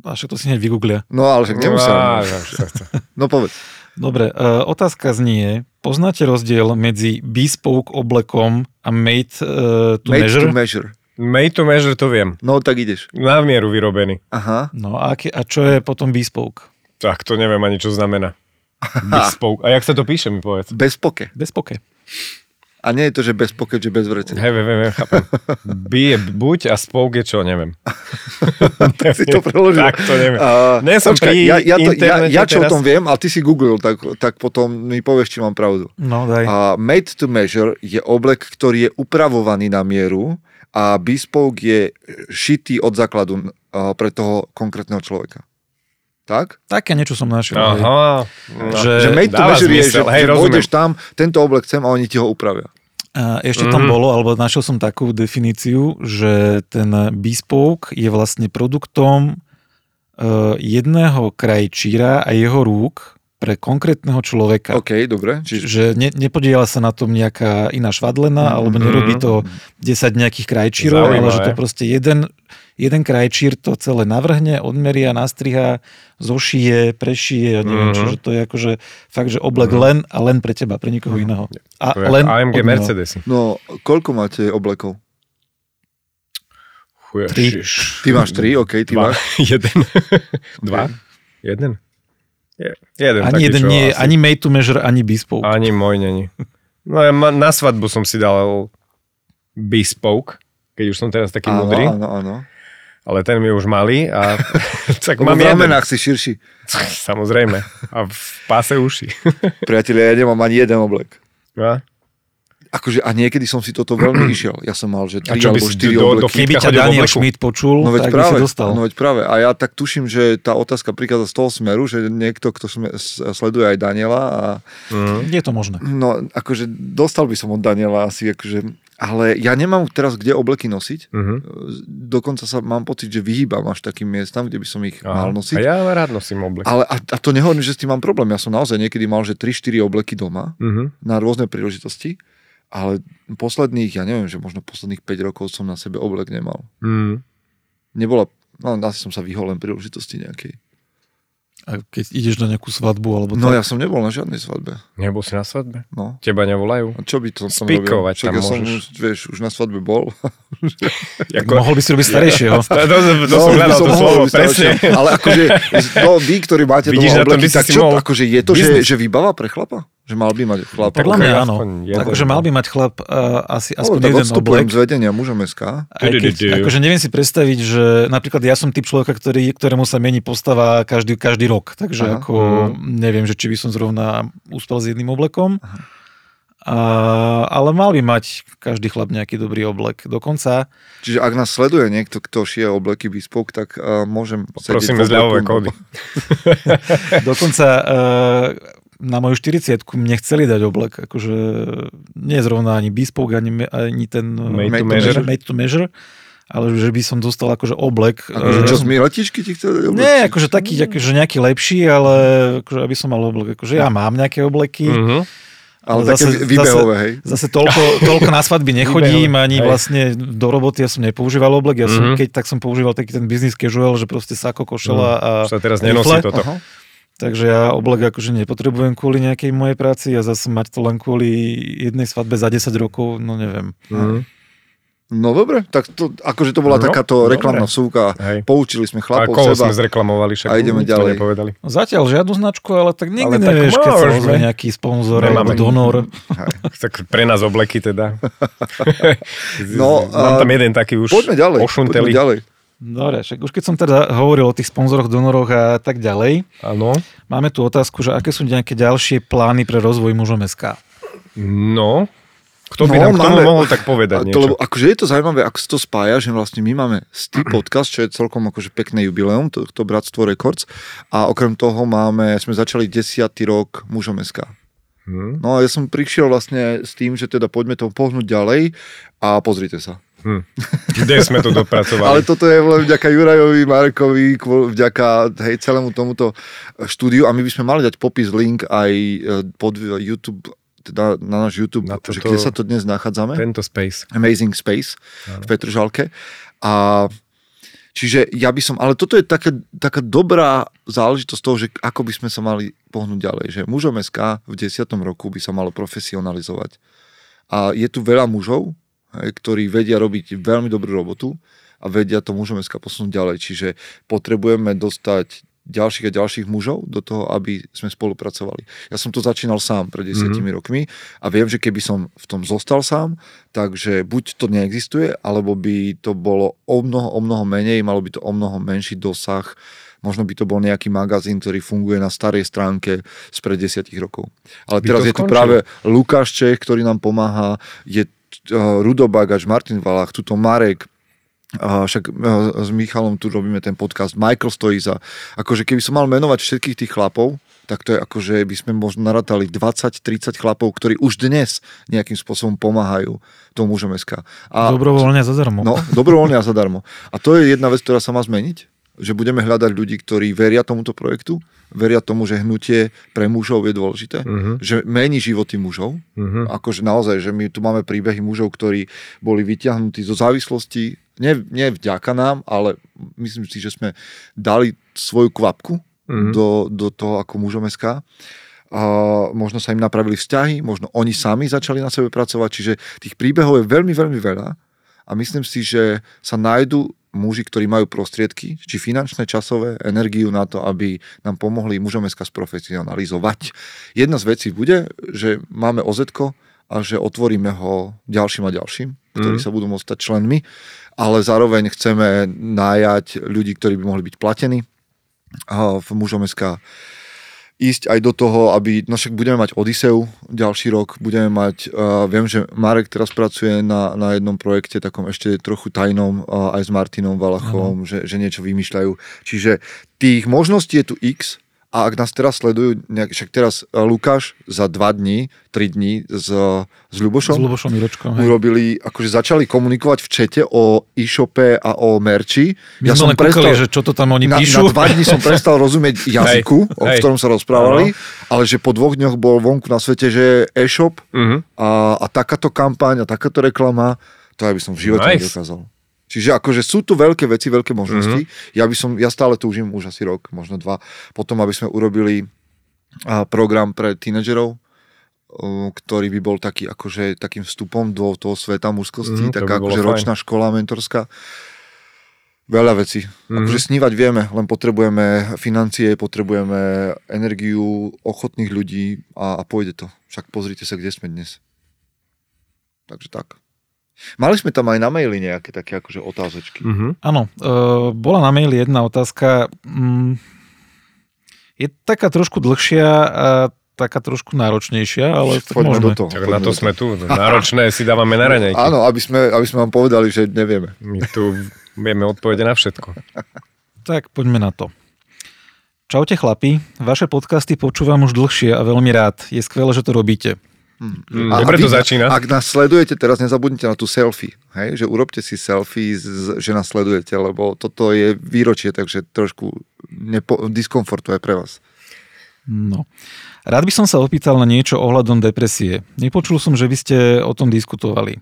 C: A však to si hneď vygooglia.
A: No ale však nemusím.
B: Á. (laughs)
A: No povedz.
C: Dobre, uh, otázka znie, poznáte rozdiel medzi bespoke oblekom a made uh, to
A: Made
C: measure?
A: to measure.
B: Made to measure to viem.
A: No tak ideš.
B: Na mieru vyrobený.
A: Aha.
C: No a, a čo je potom bespoke?
B: Tak to neviem ani, čo znamená. Bespoke. A jak sa to píše, mi povedz.
A: Bez poke.
C: Bespoke.
A: A nie je to, že bez poke, že bez vrece.
B: Hej, viem, viem, chápem. B je buď a spoke je čo, neviem. (laughs)
A: si to preložil.
B: Tak to neviem.
A: Uh,
B: Nie som pri
A: ja, ja, to, ja, ja čo o
B: teraz.
A: tom viem, ale ty si googlil, tak, tak potom mi povieš, či mám pravdu.
C: No daj.
A: A made to measure je oblek, ktorý je upravovaný na mieru a bespoke je šitý od základu uh, pre toho konkrétneho človeka. Tak?
C: Také niečo som našiel.
B: Aha. No.
C: Že-
A: Že made to measure je, že.
B: Hej,
A: že pôjdeš tam, tento oblek chcem a oni ti ho upravia.
C: A ešte tam
B: Mhm.
C: bolo, alebo našiel som takú definíciu, že ten bespoke je vlastne produktom uh, jedného krajčíra a jeho rúk pre konkrétneho človeka.
A: OK, dobre. Čiže,
C: Že ne, nepodiela sa na tom nejaká iná švadlena, alebo
B: Mhm.
C: nerobí to 10 nejakých krajčírov, ale že to
B: Zaujímavé.
C: proste jeden, jeden krajčír to celé navrhne, odmeria, nastriha, zošije, prešije, ja neviem
B: Mhm.
C: čo, že to je akože fakt, že oblek len a len pre teba, pre nikoho iného. A
B: To
C: len
B: AMG. Mercedesy.
A: no, koľko máte oblekov?
C: Tri.
B: Ježiš.
A: Ty máš tri, OK, ty
B: Dva.
A: máš. (laughs)
B: Jeden. Dva? Jeden? Je- Jeden
C: Ani
B: taký,
C: jeden
B: čo
C: nie
B: asi-
C: ani made to measure, ani bespoke.
B: Ani môj není. No ja ma- na svadbu som si dal bespoke, keď už som teraz taký
A: Áno,
B: mudrý,
A: áno, áno.
B: Ale ten mi už malý a (laughs) tak (laughs) mám
A: v
B: jeden.
A: ramenách si širší. (laughs)
B: Samozrejme. A v páse uši.
A: Priatelia, ja nemám ani jeden oblek.
B: A?
A: Akože, a niekedy som si toto veľmi (clears throat) išiel. Ja som mal, že
B: A
A: tri
B: čo by
A: alebo
B: si
A: štyri
B: do- do
A: obleky.
C: Keby ťa Daniel. Schmidt počul,
A: No veď
C: tak by
A: práve,
C: si dostal.
A: no veď práve. A ja tak tuším, že tá otázka prichádza z toho smeru, že niekto, kto sme, sleduje aj Daniela a
B: Mm.
C: Je to možné.
A: no, akože dostal by som od Daniela asi, akože, ale ja nemám teraz kde obleky nosiť.
B: Mhm.
A: Dokonca sa mám pocit, že vyhýbam až takým miestam, kde by som ich
B: Aha.
A: mal nosiť.
B: A ja rád nosím oblek.
A: Ale a, a to nehovorím, že s tým mám problém. Ja som naozaj niekedy mal, že 3-4 obleky doma
B: Mhm.
A: na rôzne príležitosti, ale posledných, ja neviem, že možno posledných 5 rokov som na sebe oblek nemal.
B: Mhm.
A: Nebola, no asi som sa vyhol len príležitosti nejakej.
C: A keď ideš na nejakú svadbu, alebo
A: No
C: tak,
A: ja som nebol na žiadnej svadbe.
B: Nebol si na svadbe?
A: No.
B: Teba nevolajú?
A: A čo by to som
B: Spikovať
A: robil?
B: Tam
A: ja som,
B: môžeš.
A: už, vieš, už na svadbe bol. (laughs)
C: tak mohol by si robiť starejšieho. (laughs)
B: To, to, to, to
A: No,
B: som hľadal
A: som
B: to slovo, presne.
A: Ale akože, (laughs) no vy, ktorí máte
B: Vidíš,
A: doma obleky, tak čo,
B: mohol
A: akože je to, že, že vybava pre chlapa? Že mal by mať chlap?
C: Podľa mňa áno. Akože mal by mať chlap uh, asi
A: No,
C: aspoň
A: tak
C: jeden oblek.
A: z vedenia mužom SK.
C: Akože neviem si predstaviť, že napríklad ja som typ človeka, ktorý, ktorému sa mení postava každý, každý rok. Takže
A: Aha.
C: ako neviem, že či by som zrovna úspel s jedným oblekom. A, ale mal by mať každý chlap nejaký dobrý oblek. Dokonca
A: Čiže ak nás sleduje niekto, kto šije obleky Bespoke, tak uh, môžem
B: Prosíme
A: v
B: zľavové kódy. (laughs) (laughs)
C: Dokonca uh, na moju 40 mne chceli dať oblek, akože nie zrovna ani bespoke, ani, ani ten uh,
B: Made
A: to
C: measure,
B: measure.
C: made to measure, ale že by som dostal akože oblek.
A: Akože
C: uh,
A: čo, z letičky ti chceli oblek?
C: Nie, akože taký, akože nejaký lepší, ale akože aby som mal oblek. Akože ja mám nejaké obleky,
B: Mhm.
A: Ale
C: ale
A: také
C: zase-
A: výbehové, hej.
C: zase toľko, (laughs) toľko na svadby nechodím,
B: Výbehové,
C: ani
B: hej.
C: vlastne do roboty ja som nepoužíval oblek, ja som,
B: Mhm.
C: keď tak som používal taký ten business casual, že proste sako, košela a
B: Už sa teraz nenosí
C: rifle.
B: toto.
A: Aha.
C: Takže ja oblek akože nepotrebujem kvôli nejakej mojej práci a zase mať to len kvôli jednej svadbe za 10 rokov, no neviem.
B: Mhm.
A: No dobre, tak to, akože to bola
B: No,
A: takáto
B: dobre.
A: reklamná vsúka.
B: Hej.
A: Poučili sme
B: A
A: chlapov
B: koho
A: seba.
B: sme zreklamovali, však
A: A ideme ďalej.
B: nepovedali.
C: No zatiaľ žiadnu značku, ale tak nikdy
B: Ale tak
C: nevieš, keď sa ozve nejaký sponzor alebo donor.
B: Tak pre nás obleky teda. (laughs) (laughs)
A: No,
B: Mám
A: a
B: tam jeden taký už
A: Poďme ďalej. Poďme ďalej.
C: Dobre, však už keď som teda hovoril o tých sponzoroch, donoroch a tak ďalej,
B: Áno.
C: máme tu otázku, že aké sú nejaké ďalšie plány pre rozvoj mužom SK.
B: No, Kto by no, nám k tomu máme, mohol tak povedať niečo?
A: To, lebo akože je to zaujímavé, ako sa to spája, že vlastne my máme Stý (clears throat) podcast, čo je celkom akože pekné jubileum, to, to Bratstvo Records a okrem toho máme, sme začali desiatý rok mužom SK. Hmm. No a ja som prišiel vlastne s tým, že teda poďme to pohnúť ďalej a pozrite sa. Hmm.
B: Kde sme to dopracovali?
A: Ale toto je len vďaka Jurajovi, Markovi, vďaka hej, celému tomuto štúdiu a my by sme mali dať popis link aj e, pod YouTube teda na náš YouTube, na toto, že kde sa to dnes nachádzame.
B: Tento space.
A: Amazing Space ano. v Petržalke. A čiže ja by som, ale toto je taká, taká dobrá záležitosť toho, že ako by sme sa mali pohnúť ďalej. Že mužom SK v 10. roku by sa malo profesionalizovať. A je tu veľa mužov, ktorí vedia robiť veľmi dobrú robotu a vedia to mužom SK posunúť ďalej. Čiže potrebujeme dostať ďalších a ďalších mužov do toho, aby sme spolupracovali. Ja som to začínal sám pred desiatimi mm-hmm. rokmi a viem, že keby som v tom zostal sám, takže buď to neexistuje, alebo by to bolo o mnoho, o mnoho menej, malo by to o mnoho menší dosah možno by to bol nejaký magazín, ktorý funguje na starej stránke spred desiatich rokov. Ale by teraz je tu práve Lukáš Čech, ktorý nám pomáha, je uh, Rudo Bagač, Martin Valach, tuto Marek, a však e, s Michalom tu robíme ten podcast, Michael stojí za, akože keby som mal menovať všetkých tých chlapov, tak to je ako, že by sme možno narátali 20-30 chlapov, ktorí už dnes nejakým spôsobom pomáhajú tomu mužom SK.
C: A, dobrovoľne zadarmo.
A: No, dobrovoľne a zadarmo. A to je jedna vec, ktorá sa má zmeniť, že budeme hľadať ľudí, ktorí veria tomuto projektu, veria tomu, že hnutie pre mužov je dôležité, uh-huh. že mení životy mužov. Uh-huh. Akože naozaj, že my tu máme príbehy mužov, ktorí boli vyťahnutí zo závislosti, nie, nie vďaka nám, ale myslím si, že sme dali svoju kvapku mm-hmm. do, do toho ako mužom SK. A možno sa im napravili vzťahy, možno oni sami začali na sebe pracovať, čiže tých príbehov je veľmi, veľmi veľa a myslím si, že sa nájdú muži, ktorí majú prostriedky, či finančné, časové, energiu na to, aby nám pomohli mužom SK sprofesionalizovať. Jedna z vecí bude, že máme oz a že otvoríme ho ďalším a ďalším, ktorí mm. sa budú môcť stať členmi ale zároveň chceme nájať ľudí, ktorí by mohli byť platení v mužom SK ísť aj do toho, aby, no však budeme mať Odiseu ďalší rok, budeme mať, uh, viem, že Marek teraz pracuje na, na jednom projekte, takom ešte trochu tajnom, uh, aj s Martinom Valachom, že, že niečo vymýšľajú. Čiže tých možností je tu x, a ak nás teraz sledujú, nejak, však teraz e, Lukáš za dva dní, tri dní s, s Ľubošom,
C: s Ľubošom Iročkom,
A: urobili, akože začali komunikovať v čete o e-shope a o merči.
C: My ja sme som prestal, kúkali, že čo to tam oni
A: na,
C: píšu.
A: Na dva dní som prestal (laughs) rozumieť jazyku, hej, o hej. ktorom sa rozprávali, ano. ale že po dvoch dňoch bol vonku na svete, že e-shop uh-huh. a, a takáto kampaň a takáto reklama, to ja by som v živote nice. nedokázal. Čiže akože sú tu veľké veci, veľké možnosti. Mm-hmm. Ja by som, ja stále túžim už asi rok, možno dva, potom aby sme urobili program pre tínedžerov, ktorý by bol taký akože takým vstupom do toho sveta mužskosti, mm, taká by akože fajn. ročná škola mentorská. Veľa vecí. Mm-hmm. Akože snívať vieme, len potrebujeme financie, potrebujeme energiu, ochotných ľudí a, a pôjde to. Však pozrite sa, kde sme dnes. Takže tak. Mali sme tam aj na maili nejaké také akože otázočky.
C: Mm-hmm. Áno, e, bola na maili jedna otázka. Mm, je taká trošku dlhšia a taká trošku náročnejšia, ale tak môžeme.
A: do toho.
B: Tak na to, to sme tu. Náročné si dávame na raňajky.
A: Áno, aby sme, aby sme vám povedali, že nevieme.
B: My tu vieme odpovede na všetko.
C: tak poďme na to. Čaute chlapi, vaše podcasty počúvam už dlhšie a veľmi rád. Je skvelé, že to robíte.
B: Hmm. Mm, dobre to začína.
A: Ak nás sledujete, teraz nezabudnite na tú selfie. Hej? Že urobte si selfie, že nás sledujete, lebo toto je výročie, takže trošku nepo- diskomfortu aj pre vás.
C: No. Rád by som sa opýtal na niečo ohľadom depresie. Nepočul som, že by ste o tom diskutovali.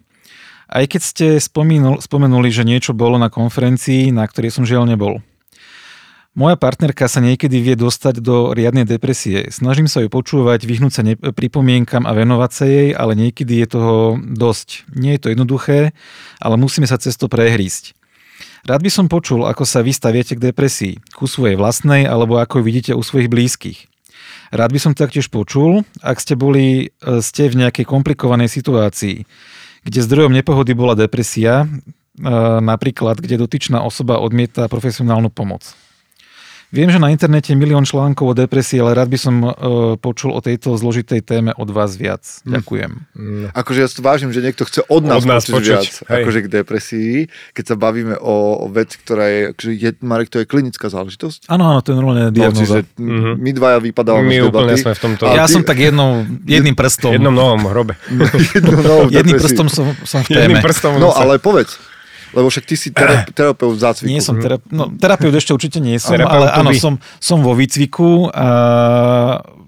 C: Aj keď ste spomenul, spomenuli, že niečo bolo na konferencii, na ktorej som žiaľ nebol. Moja partnerka sa niekedy vie dostať do riadnej depresie. Snažím sa ju počúvať, vyhnúť sa ne- pripomienkam a venovať sa jej, ale niekedy je toho dosť. Nie je to jednoduché, ale musíme sa cez to prehrísť. Rád by som počul, ako sa vy staviete k depresii, ku svojej vlastnej alebo ako vidíte u svojich blízkych. Rád by som taktiež počul, ak ste boli e, ste v nejakej komplikovanej situácii, kde zdrojom nepohody bola depresia, e, napríklad kde dotyčná osoba odmieta profesionálnu pomoc. Viem, že na internete je milión článkov o depresii, ale rád by som uh, počul o tejto zložitej téme od vás viac.
A: Hm.
C: Ďakujem.
A: Mm. Akože ja si to vážim, že niekto chce od nás,
B: Od nás
A: počuť,
B: počuť,
A: viac
B: hej.
A: akože k depresii, keď sa bavíme o, o veci, ktorá je, akože je, Marek, to je klinická záležitosť.
C: Áno, áno, to je normálne
A: No,
C: diagnoza.
A: čiže mm-hmm. my dvaja vypadávame
B: My
A: z debaty.
B: sme v tomto
C: ja
A: ty-
C: som tak jednou, (laughs) jedným prstom.
B: jednom novom hrobe. (laughs)
A: Jednou novou
C: jedným prstom som, som v
B: Jedným
C: téme.
B: prstom.
A: No ale povedz, lebo však ty si terape- (clears throat) terapeut v zácviku.
C: Nie som terapeut, no, terapeut ešte určite nie som,
B: Terapeut
C: ale áno, som, som vo výcviku a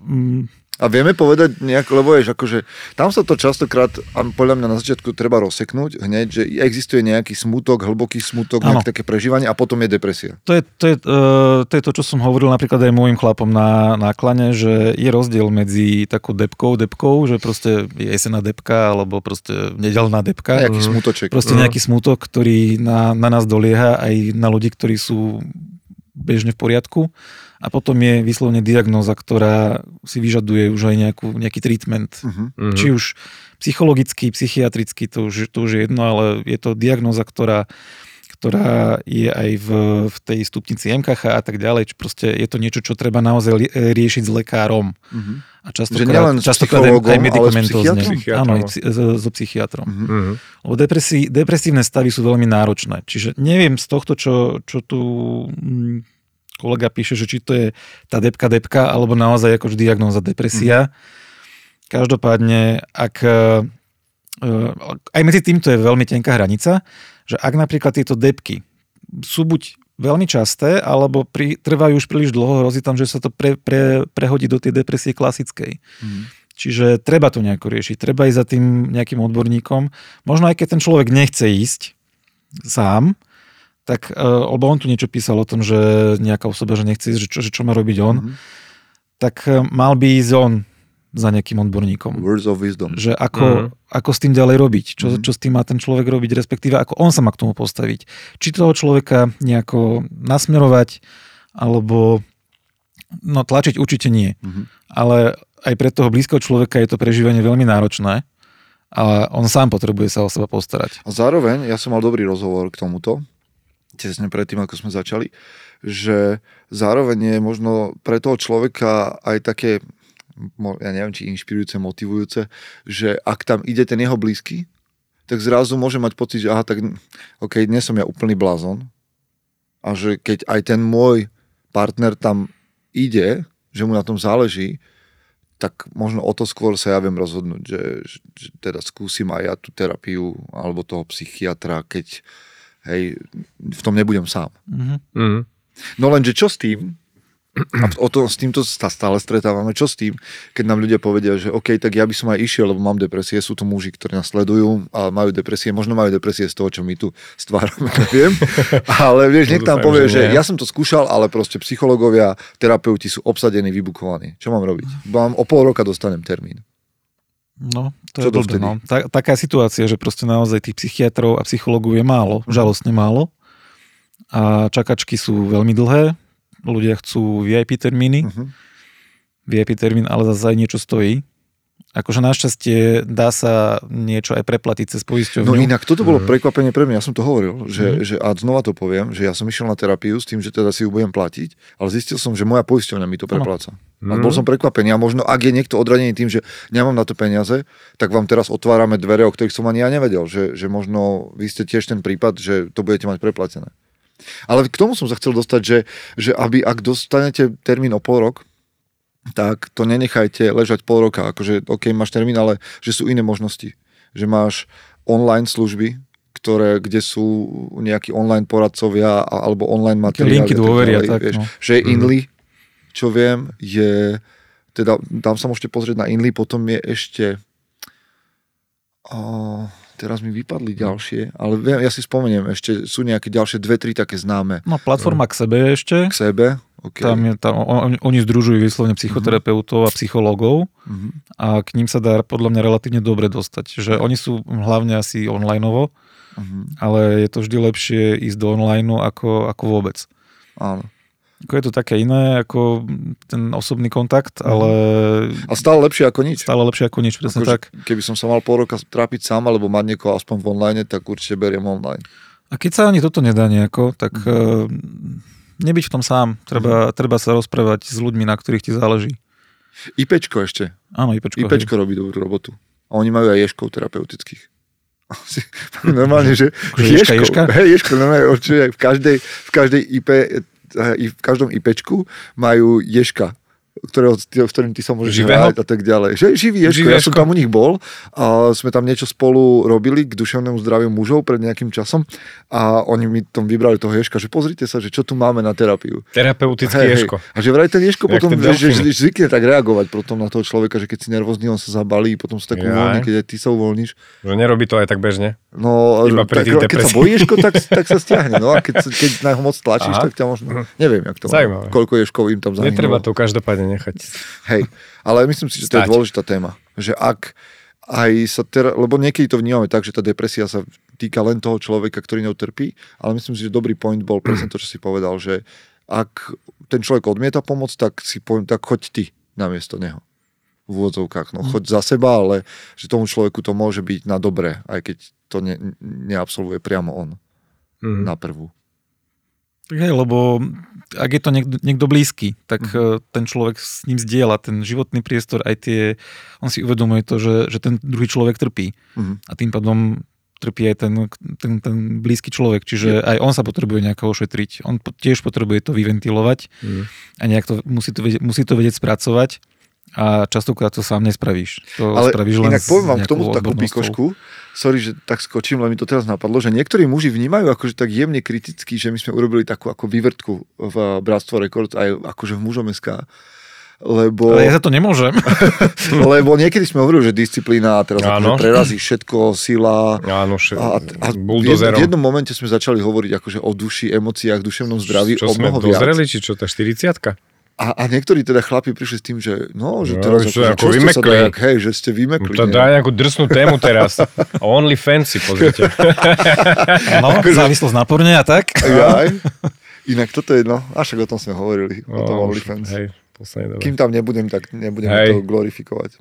C: mm,
A: A vieme povedať nejak, lebo vieš, akože tam sa to častokrát, a podľa mňa na začiatku treba rozseknúť hneď, že existuje nejaký smutok, hlboký smutok,
C: Áno.
A: nejaké také prežívanie a potom je depresia.
C: to, je, to, je, uh, to je to, čo som hovoril napríklad aj môjim chlapom na, na klane, že je rozdiel medzi takou depkou, depkou, že proste je jesená depka alebo proste nedelná depka.
A: Nejaký smutoček.
C: Proste nejaký smutok, ktorý na, na nás dolieha aj na ľudí, ktorí sú bežne v poriadku. A potom je vyslovene diagnóza, ktorá si vyžaduje už aj nejakú, nejaký treatment.
A: Mhm.
C: Či už psychologický, psychiatrický, to už, to už je jedno, ale je to diagnóza, ktorá, ktorá je aj v, v tej stupnici MKH a tak ďalej. Či proste je to niečo, čo treba naozaj li- riešiť s lekárom.
A: Mhm.
C: A
A: Že
C: častokrát,
A: nielen s
C: častokrát aj,
B: psychiatrom?
C: Áno, aj psy- so, psychiatrom.
A: Mhm.
C: Lebo depresí, depresívne stavy sú veľmi náročné. Čiže neviem z tohto, čo, čo tu mm, kolega píše, že či to je tá depka depka, alebo naozaj akož diagnóza depresia. Každopádne, ak e, e, aj medzi týmto je veľmi tenká hranica, že ak napríklad tieto depky sú buď veľmi časté, alebo pri, trvajú už príliš dlho, hrozí tam, že sa to pre, pre, prehodí do tej depresie klasickej.
A: Mhm.
C: Čiže treba to nejako riešiť, treba ísť za tým nejakým odborníkom. Možno aj keď ten človek nechce ísť sám, tak, e, lebo on tu niečo písal o tom, že nejaká osoba, že nechce ísť, že čo, že čo má robiť on,
A: Mhm.
C: tak e, mal by ísť on za nejakým odborníkom.
A: Words of wisdom.
C: Že ako, ako s tým ďalej robiť, čo,
A: Mhm.
C: čo s tým má ten človek robiť, respektíve ako on sa má k tomu postaviť. Či toho človeka nejako nasmerovať, alebo no tlačiť určite nie.
A: Mhm.
C: Ale aj pre toho blízkeho človeka je to prežívanie veľmi náročné a on sám potrebuje sa o seba postarať.
A: A zároveň, ja som mal dobrý rozhovor k tomuto, tesne predtým, ako sme začali, že zároveň je možno pre toho človeka aj také, ja neviem, či inšpirujúce, motivujúce, že ak tam ide ten jeho blízky, tak zrazu môže mať pocit, že aha, tak ok, dnes som ja úplný blázon. A že keď aj ten môj partner tam ide, že mu na tom záleží, tak možno o to skôr sa ja viem rozhodnúť, že, že, že teda skúsim aj ja tú terapiu alebo toho psychiatra, keď hej, v tom nebudem sám.
C: Mhm.
B: Mhm.
A: No lenže čo s tým? A o to, s týmto sa stále stretávame. Čo s tým, keď nám ľudia povedia, že OK, tak ja by som aj išiel, lebo mám depresie. Sú to muži, ktorí nás sledujú a majú depresie. Možno majú depresie z toho, čo my tu stvárame, (laughs) neviem. Ale vieš, niekto tam
B: Dúfam,
A: povie,
B: že
A: že ja som to skúšal, ale proste psychológovia, terapeuti sú obsadení, vybukovaní. Čo mám robiť? Mám o pol roka dostanem termín.
C: No, to
A: Čo
C: je blbé, no. Ta, taká situácia, že proste naozaj tých psychiatrov a psychológov je málo, žalostne málo. A čakačky sú veľmi dlhé. Ľudia chcú VIP termíny.
A: Uh-huh.
C: VIP termín ale zase aj niečo stojí. Akože našťastie dá sa niečo aj preplatiť cez poisťovňu.
A: No inak toto
B: Mhm.
A: bolo prekvapenie pre mňa, ja som to hovoril, že,
C: Mhm.
A: že a znova to poviem, že ja som išiel na terapiu s tým, že teda si ju budem platiť, ale zistil som, že moja poisťovňa mi to prepláca. A
B: Mhm.
A: bol som prekvapený a možno ak je niekto odradený tým, že nemám na to peniaze, tak vám teraz otvárame dvere, o ktorých som ani ja nevedel, že, že možno vy ste tiež ten prípad, že to budete mať preplatené. Ale k tomu som sa chcel dostať, že, že aby, ak dostanete termín o pol rok, tak to nenechajte ležať pol roka. Akože, OK, máš termín, ale že sú iné možnosti. Že máš online služby, ktoré, kde sú nejakí online poradcovia a- alebo online materiály.
C: linky
A: a tak
C: a
A: ďalej,
C: tak,
A: vieš.
C: no.
A: Že je
B: Mhm.
A: Inly, čo viem, je teda tam sa môžete pozrieť na Inly, potom je ešte o, teraz mi vypadli ďalšie, ale viem, ja si spomeniem, ešte sú nejaké ďalšie dve, tri také známe
C: No, platforma k sebe ešte.
A: k sebe. Okay.
C: Tam je, tam, on, oni združujú vyslovene psychoterapeutov a psychológov
A: Mhm.
C: a k ním sa dá podľa mňa relatívne dobre dostať. Že oni sú hlavne asi onlineovo,
A: Mhm.
C: ale je to vždy lepšie ísť do online ako, ako vôbec.
A: Áno.
C: Ako je to také iné ako ten osobný kontakt, ale
A: A stále lepšie ako nič.
C: stále lepšie ako nič, presne
A: Akože,
C: tak.
A: Keby som sa mal pol roka trápiť sám, alebo mať niekoho aspoň v online, tak určite beriem online.
C: A keď sa ani toto nedá nejako, tak
A: Mhm.
C: mm. nebyť v tom sám. Treba, treba sa rozprávať s ľuďmi, na ktorých ti záleží.
A: IPčko ešte.
C: Áno, IPčko.
A: IPčko robí dobrú robotu. A oni majú aj ješkov terapeutických. (laughs) normálne, že
C: Akože ješka, ješka?
A: Hej, ješko, normálne, určite v každej, v každej IP, v každom IPčku majú ješka ktorého, s ktorým ty sa môžeš
B: Živého?
A: hrať a tak ďalej. Že, živý Ješko,
B: Živý
A: ja som tam u nich bol a sme tam niečo spolu robili k duševnému zdraviu mužov pred nejakým časom a oni mi tam vybrali toho Ješka, že pozrite sa, že čo tu máme na terapiu.
B: Terapeutický
A: Hej, hej.
B: ješko.
A: A že vraj ten Ješko
B: Jak
A: potom
B: ten
A: vieš, že, zvykne tak reagovať potom na toho človeka, že keď si nervózny, on sa zabalí, potom sa tak
B: Jaj.
A: uvoľní, keď aj ty sa uvoľníš.
B: Že nerobí to aj tak bežne.
A: No,
B: Iba
A: tak, keď sa
B: depresiách.
A: bojí Ješko, tak, (laughs) tak sa stiahne. No a keď, keď na ho moc tlačíš,
B: Aha.
A: tak ťa možno... Neviem, jak to má.
B: Zaujímavé.
A: Koľko Ješkov im tam zahynulo.
B: Netreba to každopádne nechať.
A: Hej, ale myslím si, že to je dôležitá téma. Že ak aj sa teraz, lebo niekedy to vnímame tak, že tá depresia sa týka len toho človeka, ktorý ňou trpí, ale myslím si, že dobrý point bol presne to, čo si povedal, že ak ten človek odmieta pomoc, tak si poviem, tak choď ty namiesto neho v úvodzovkách. No, choď za seba, ale že tomu človeku to môže byť na dobré, aj keď to ne, neabsolvuje priamo on
B: Mhm.
A: na prvú.
C: Hej, lebo ak je to niekto, niekto blízky, tak mm. ten človek s ním zdieľa ten životný priestor, aj tie, on si uvedomuje to, že, že ten druhý človek trpí.
A: Mhm.
C: A tým pádom trpí aj ten, ten, ten blízky človek, čiže aj on sa potrebuje nejako ošetriť. On tiež potrebuje to vyventilovať
B: Mhm.
C: a nejak to, musí, to vedieť, musí to vedieť spracovať a častokrát to sám nespravíš. To
A: Ale
C: spravíš len
A: inak poviem vám k tomu takú pikošku. Sorry, že tak skočím, len mi to teraz napadlo, že niektorí muži vnímajú akože tak jemne kriticky, že my sme urobili takú ako vývrtku v Bratstvo Records aj akože v mužom SK. Lebo,
C: Ale ja za to nemôžem. (laughs)
A: lebo niekedy sme hovorili, že disciplína a teraz
B: Áno.
A: akože prerazí všetko, sila.
B: Áno, še,
A: A, a, a v, jednom,
B: buldozerom.
A: v jednom momente sme začali hovoriť akože o duši, emóciách, duševnom zdraví
B: Čo
A: o
B: sme
A: mnoho viac.
B: dozreli, či čo, tá 40
A: A, a niektorí teda chlapi prišli s tým, že no, že
B: No,
A: teraz
B: že
A: akože,
B: ako
A: čo ste sa
B: vymekli.
A: dajak, hej, že ste vymekli.
B: To
A: nie?
B: dá nejakú drsnú tému teraz. (laughs) Only fancy, pozrite.
C: No, závislosť na porne a tak.
A: Jaj. Inak toto je, no, a však o tom sme hovorili, o tom
B: No,
A: OnlyFans.
B: Hej, poslednej dobe.
A: Kým tam nebudem, tak nebudeme
B: Hej.
A: to glorifikovať. (laughs)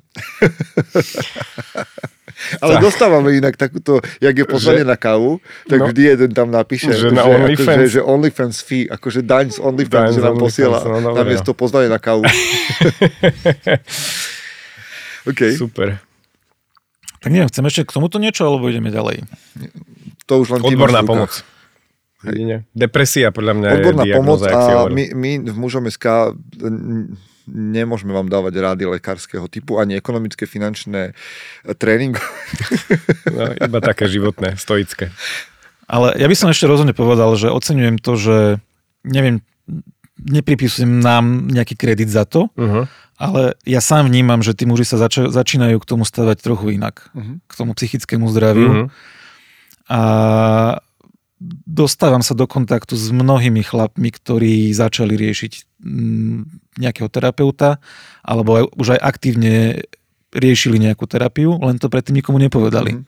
A: Ale
B: Tak.
A: dostávame inak takúto, jak je pozvanie
B: Že-
A: na kávu, tak
B: No.
A: vždy jeden tam napíše,
B: Že
A: že,
B: na
A: akože,
B: OnlyFans.
A: že OnlyFans fee, akože daň z
B: Daň
A: OnlyFans,
B: z
A: že nám
B: OnlyFans,
A: posiela
B: no,
A: namiesto pozvanie na kávu. (laughs) OK,
B: Super.
C: Tak neviem, chcem ešte k tomuto niečo, alebo ideme ďalej?
A: to už len
B: Odborná pomoc. Jedine. Depresia podľa mňa
A: Odborná
B: je
A: pomoc a my, my v mužom SK nemôžeme vám dávať rády lekárskeho typu, ani ekonomické, finančné e, tréning. (laughs)
B: No, iba také životné, stoické.
C: Ale ja by som ešte rozhodne povedal, že oceňujem to, že neviem, nepripisujem nám nejaký kredit za to,
B: Uh-huh.
C: ale ja sám vnímam, že tí muži sa zač- začínajú k tomu stavať trochu inak.
A: Mhm.
C: K tomu psychickému zdraviu.
B: Uh-huh.
C: A dostávam sa do kontaktu s mnohými chlapmi, ktorí začali riešiť mm, nejakého terapeuta, alebo aj, už aj aktívne riešili nejakú terapiu, len to predtým nikomu nepovedali.
A: Mhm.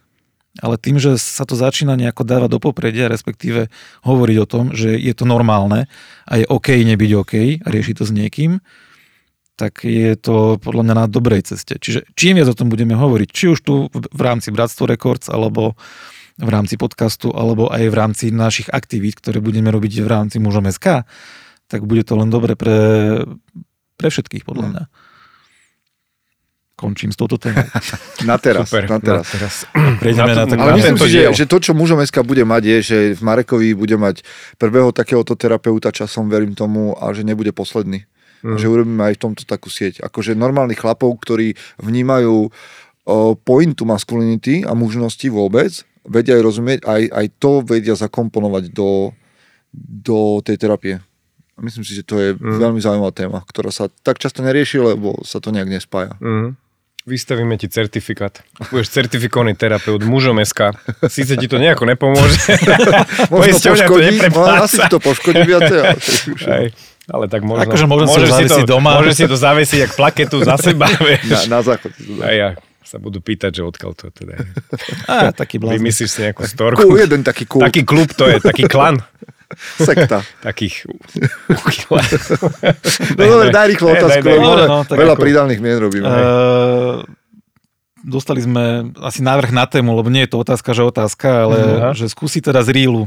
C: Ale tým, že sa to začína nejako dávať do popredia, respektíve hovoriť o tom, že je to normálne a je OK nebyť OK a riešiť to s niekým, tak je to podľa mňa na dobrej ceste. Čiže čím viac o tom budeme hovoriť, či už tu v rámci Bratstvo Records, alebo v rámci podcastu, alebo aj v rámci našich aktivít, ktoré budeme robiť v rámci Mužom SK, tak bude to len dobre pre, pre všetkých, podľa mňa. Končím s touto témou. (laughs)
A: Na teraz,
B: Super.
A: na teraz.
B: teraz.
C: Prejdeme na,
B: to-
C: takú
A: Ale
B: na
A: myslím si, že, že to, čo mužom SK bude mať, je, že v Marekovi bude mať prvého takéhoto terapeuta časom, verím tomu, a že nebude posledný.
B: Mhm.
A: Že urobíme aj v tomto takú sieť. Akože normálnych chlapov, ktorí vnímajú o, pointu maskulinity a mužnosti vôbec, vedia aj rozumieť, aj, aj to vedia zakomponovať do, do tej terapie. A myslím si, že to je
B: Mhm.
A: veľmi zaujímavá téma, ktorá sa tak často nerieši, lebo sa to nejak nespája.
B: Uh-huh. Vystavíme ti certifikát. Budeš certifikovaný terapeut mužom SK. Síce ti to nejako nepomôže. (laughs) (laughs)
A: Možno
B: Poisťovňa to neprepláca.
A: no, asi to poškodí viacej. ale
B: Hej, ale tak možno.
C: Akože môžem si ho
B: môžeš
C: zavesiť
B: to,
C: doma.
B: Môžeš si to zavesiť jak plaketu za seba. (laughs) Vieš.
A: Na, na záchod. si to dá.
B: A ja sa budú pýtať, že odkiaľ to teda (laughs) je.
C: Á, taký blázon.
B: Vymyslíš si nejakú storku.
A: jeden taký kult,
B: Taký klub to je, taký klan. (laughs)
A: sekta.
B: Takých... (laughs)
A: No dobre, daj rýchlo otázku,
B: daj, daj.
A: lebo
C: No, no, tak
A: veľa
C: ako-
A: pridavných mien robíme.
C: Uh, dostali sme asi návrh na tému, lebo nie je to otázka, že otázka, ale
B: Aha.
C: že skúsi teda z reelu,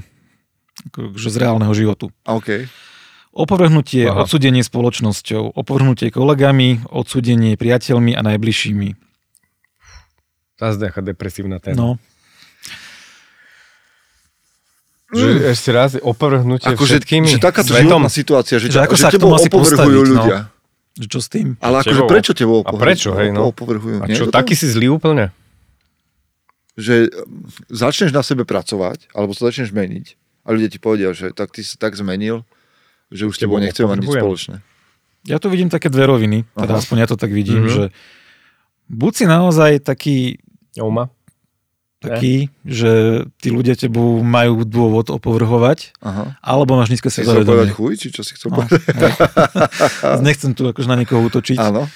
C: že z reálneho životu.
A: OK.
C: Opovrhnutie,
B: Aha.
C: odsudenie spoločnosťou, opovrhnutie kolegami, odsudenie priateľmi a najbližšími.
B: Zase nejaká depresívna téma.
C: No,
B: Že ešte raz, opovrhnutie
A: Akože,
B: všetkými
A: že takáto
B: svetom.
A: životná situácia, že,
C: Že ako
A: že
C: sa
A: tebou opovrhujú
C: postaviť, no.
A: ľudia.
C: že čo s tým?
A: Ale akože prečo tebou
B: A
A: opovrhujú?
B: prečo, hej, no?
A: opovrhujú?
B: A
A: Nie
B: čo,
A: tak?
B: taký si zlý úplne?
A: Že um, začneš na sebe pracovať, alebo sa začneš meniť a ľudia ti povedia, že tak ty si tak zmenil, že už s tebou nechcem mať nič spoločné.
C: Ja tu vidím také dve roviny, teda
A: Aha.
C: aspoň ja to tak vidím,
B: Mhm.
C: že buď si naozaj taký,
B: Oma?
C: taký že tí ľudia tebu majú dôvod opovrhovať,
A: Aha.
C: alebo máš nízke
A: Si chcel povedať
C: sebavedomie.
A: chuj, či čo si chcel
C: No,
A: povedať? (laughs)
C: Nechcem tu akože na niekoho útočiť,
A: Áno.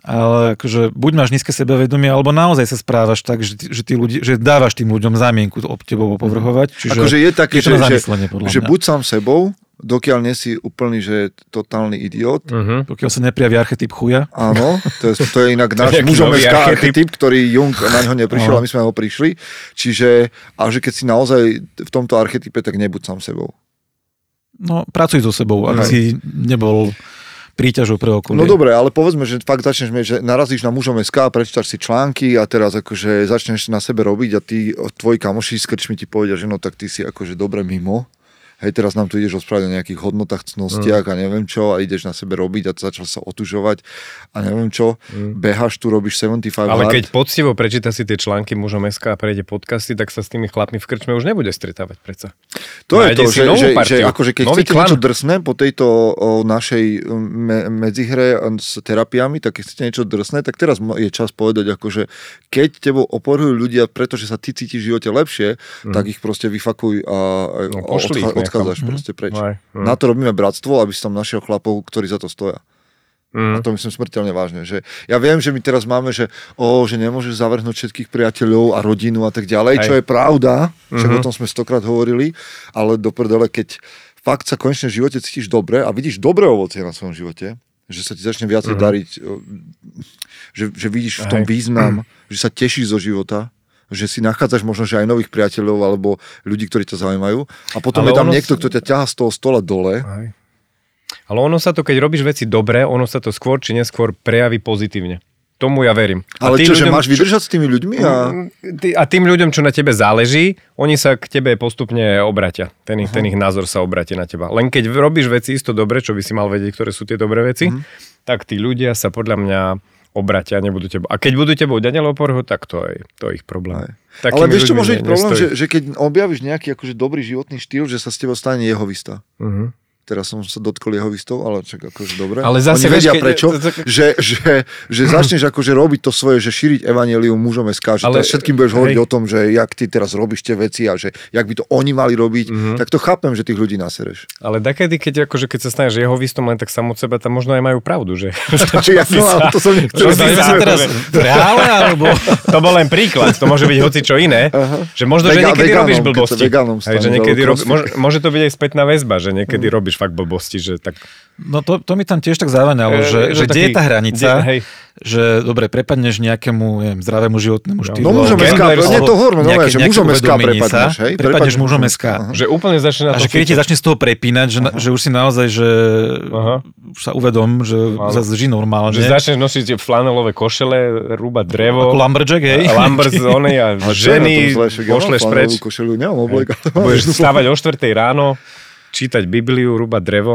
C: ale akože buď máš nízke sebavedomie, alebo naozaj sa správaš tak, že, že, tí ľudí, že dávaš tým ľuďom zámienku ob tebou opovrhovať. Čiže
A: Akože je také,
C: je to
A: že, že, že
C: mňa.
A: buď sám sebou, dokiaľ nie si úplný, že totálny idiot.
B: Uh-huh.
C: Pokiaľ sa neprijaví archetyp chuja.
A: Áno, to je, to je inak (laughs) náš
B: Nejaký
A: mužom
B: nový
A: archetyp. ktorý Jung na ňo neprišiel
C: Áno.
A: a my sme ho prišli. Čiže, a že keď si naozaj v tomto archetype, tak nebuď sám sebou.
C: No, pracuj so sebou, aby si nebol príťažou pre okolie.
A: No dobre, ale povedzme, že fakt začneš, že narazíš na mužom SK, prečítaš si články a teraz akože začneš na sebe robiť a tí tvoji kamoši s krčmi ti povedia, že no tak ty si akože dobre mimo. Hej, teraz nám tu ideš rozprávať o nejakých hodnotách, cnostiach a neviem čo a ideš na sebe robiť a začal sa otužovať a neviem čo. Beháš tu, robíš 75
B: Ale
A: hard.
B: keď poctivo prečíta si tie články mužom SK a prejde podcasty, tak sa s tými chlapmi v krčme už nebude stretávať predsa.
A: To je
B: Nájde
A: to,
B: si
A: že, že, že akože keď
B: Nový
A: chcete
B: klan.
A: niečo drsné po tejto o, našej me, medzihre s terapiami, tak keď chcete niečo drsné, tak teraz je čas povedať, akože keď tebou oporujú ľudia, pretože sa ty cítiš v živote lepšie, tak ich proste vyfakuj a,
B: No,
A: odchá-. Odchádzaš
C: Mhm.
A: proste preč.
B: Aj, mm.
A: Na to robíme bratstvo, aby si tam našiel chlapov, ktorí za to stoja. A
B: Mm.
A: to myslím smrteľne vážne. Že ja viem, že my teraz máme, že, o, že nemôžeš zavrhnúť všetkých priateľov a rodinu a tak ďalej,
B: Hej.
A: čo je pravda, však
B: Mhm.
A: o tom sme stokrát hovorili, ale do prdele, keď fakt sa konečne v živote cítiš dobre a vidíš dobré ovocie na svojom živote, že sa ti začne viacej
B: Mhm.
A: dariť, že, že vidíš v tom význam, že sa tešíš zo života, že si nachádzaš možno, že aj nových priateľov alebo ľudí, ktorí ťa zaujímajú a potom
B: Ale
A: je tam niekto,
B: s-
A: kto ťa ťahá z toho stola dole
B: Aj. Ale ono sa to, keď robíš veci dobre, ono sa to skôr či neskôr prejaví pozitívne. Tomu ja verím.
A: ale čo, že
B: ľuďom,
A: máš vydržať s tými ľuďmi a...
B: Ty- A tým ľuďom, čo na tebe záleží, oni sa k tebe postupne obratia. Ten ich, ten ich názor sa obratí na teba. Len keď robíš veci isto dobre, čo by si mal vedieť, ktoré sú tie dobré veci,
A: Mhm.
B: tak tí ľudia sa podľa mňa obratia a nebudú tebou. A keď budú tebou ďalej opovrhu, tak to je, to je ich problém.
A: Aj. Ale vieš, čo môže byť problém, že, že keď objavíš nejaký akože dobrý životný štýl, že sa z teba stane jehovista.
B: Mhm.
A: Teraz som sa dotkol jehovistov, ale čak akože dobre.
B: Ale zase,
A: Oni vedia prečo, (laughs)
B: to- to-
A: že, že, že začneš akože robiť to svoje, že šíriť evanelium mužom SK, že
B: Ale-
A: všetkým budeš hovoriť
B: hej.
A: o tom, že jak ty teraz robíš tie veci a že jak by to oni mali robiť,
B: Mhm.
A: tak to chápem, že tých ľudí nasereš.
B: Ale dakedy, keď, akože, keď sa staneš jeho výstom len tak sam od seba, tam možno aj majú pravdu, že? (laughs)
A: Ja, no, ale to som nechcel.
C: Sa
B: sa-
C: teraz reále, alebo...
B: to bol len príklad, to môže byť hoci čo iné.
A: Aha.
B: Že možno, že niekedy
A: vegánom,
B: robíš
A: sa
B: blbosti. Hej, že niekedy môže, môže to byť aj spätná väzba, že niekedy
A: Mhm.
B: robíš fakt blbosti, že tak...
C: No to, to mi tam tiež tak zavaňalo,
B: E,
C: že,
B: je to
C: že kde je
B: taký-
C: tá hranica,
B: kde- hej.
C: že dobre, prepadneš nejakému neviem, zdravému životnému štýlu.
A: No mužom SK, nie to hovoríme, nové,
C: nejaké-
A: že mužom SK prepadneš, hej?
C: prepadneš mužom SK.
B: Že úplne začne na
C: A
B: to
C: že keď ti začne z toho prepínať, že, že už si naozaj, že
B: Aha.
C: už sa uvedom, že zase žij normálne.
B: Že začneš nosiť tie flanelové košele, rúbať
C: Ako
B: drevo,
C: lumberjack, hej?
B: onej a (laughs) ženy pošleš
A: flanelovú
B: preč.
A: Košelu, nemám oblek,
B: Budeš (laughs) stávať o 4 ráno, čítať Bibliu, rúbať drevo.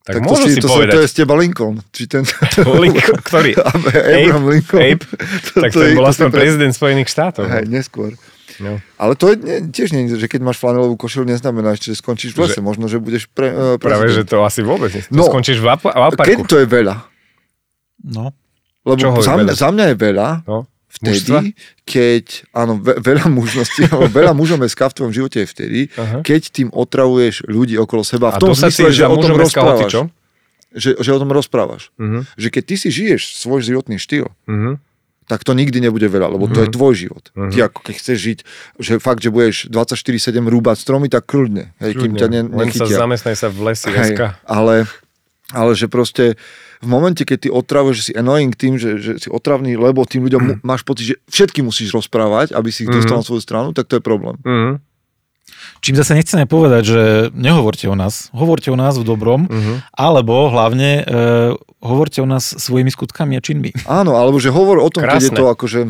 B: Tak,
A: Tak to,
B: môžu
A: si,
B: si
A: to,
B: povedať.
A: to je z teba Lincoln. Či ten... (laughs)
B: Lincoln, ktorý? (laughs)
A: Abraham Lincoln.
B: Abe?
A: To-
B: tak
A: to
B: to
A: je-
B: bol
A: to
B: aspoň
A: pre-
B: prezident Spojených štátov.
A: Hej, neskôr.
B: No.
A: Ale to je, tiež nie, že keď máš flanelovú košelu, neznamená, že skončíš v lese.
B: Že-
A: Možno, že budeš pre, uh,
B: Práve, že to asi vôbec nie. To
A: No,
B: skončíš v, apa- v
A: Keď
B: aparku.
A: to je veľa?
C: No.
A: Lebo
B: Čoho
A: za, mňa,
B: veľa?
A: za mňa je veľa
B: No.
A: Vtedy,
B: Mužstva?
A: keď, áno, ve, veľa mužností, veľa mužom SK v tvojom živote je vtedy,
B: Aha.
A: keď tým otravuješ ľudí okolo seba. V
B: A
A: tom
B: dosadíš
A: zmysle, že o tom rozprávaš.
B: hocičo?
A: Že, že o tom rozprávaš.
B: Mhm.
A: Že keď ty si žiješ svoj životný štýl,
B: Mhm.
A: tak to nikdy nebude veľa, lebo to je tvoj život.
B: Mhm.
A: Ty ako keď chceš žiť, že fakt, že budeš 24-7 rúbať stromy, tak kľudne. Hej, kým ťa ne,
B: Len sa
A: nechytia.
B: zamestnaj sa v lesi
A: Hej, ale, ale že proste v momente, keď ty otravuješ, že si annoying tým, že, že si otravný, lebo tým ľuďom mu, máš pocit, že všetky musíš rozprávať, aby si ich dostal
B: Mhm.
A: na svoju stranu, tak to je problém.
B: Mhm.
C: Čím zase nechceme povedať, že nehovorte o nás, hovorte o nás v dobrom,
B: Uh-huh.
C: alebo hlavne e, hovorte o nás svojimi skutkami a činmi.
A: Áno, alebo že hovor o tom, keď je
B: Krásne.
A: to akože,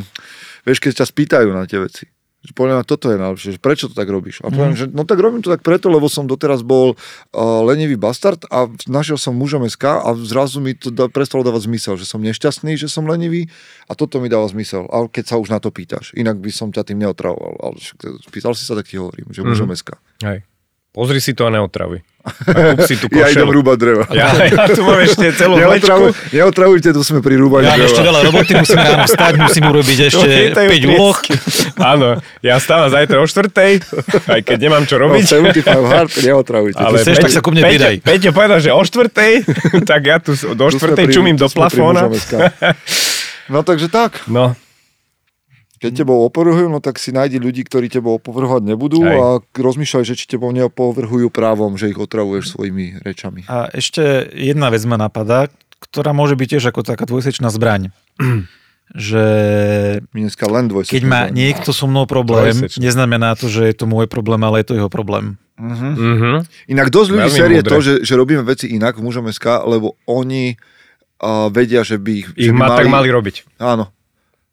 A: vieš, keď ťa spýtajú na tie veci. Že podľa mňa toto je najlepšie, že prečo to tak robíš? A poviem, že no tak robím to tak preto, lebo som doteraz bol uh, lenivý bastard a našiel som mužom SK a zrazu mi to da, prestalo dávať zmysel, že som nešťastný, že som lenivý a toto mi dáva zmysel. A keď sa už na to pýtaš, inak by som ťa tým neotravoval. Ale však, pýtal si sa, tak ti hovorím, že mužom SK.
B: Hej. Pozri si to a neotravuj. A (laughs) kúp si tú
A: Ja idem
B: košelu.
A: rúbať dreva.
B: Ja, ja tu mám ešte celú vlečku. (laughs)
A: Neotravuj, neotravujte, tu sme pri rúbaní
C: Ja mám ešte
A: dreva.
C: veľa roboty, musím ráno vstať, musím urobiť (laughs) ešte
B: Chytajú
C: 5 úloh.
B: Áno, ja stávam zajtra o štvrtej, aj keď nemám čo
A: No,
B: robiť.
A: 75 hard, neotravujte.
B: Ale
C: chceš, tak sa ku mne pridaj.
B: Peťo povedal, že o štvrtej, tak ja tu do
A: Tu sme
B: štvrtej
A: pri-
B: čumím
A: tu
B: do plafóna.
A: No takže tak.
B: No,
A: Keď tebou opovrhujú, no tak si nájdi ľudí, ktorí tebou opovrhovať nebudú
B: Hej.
A: a rozmýšľaj, že či tebou neopovrhujú právom, že ich otravuješ svojimi rečami.
C: A ešte jedna vec ma napadá, ktorá môže byť tiež ako taká dvojsečná zbraň. (clears throat) že
A: dneska len
C: keď má niekto so mnou problém,
B: Dvojsečná.
C: neznamená to, že je to môj problém, ale je to jeho problém.
A: Uh-huh.
B: mhm.
A: Inak dosť ľudí série to, že, že robíme veci inak v mužom SK, lebo oni uh, vedia, že by ich... že
B: ich
A: by
B: ma tak mali robiť.
A: Áno.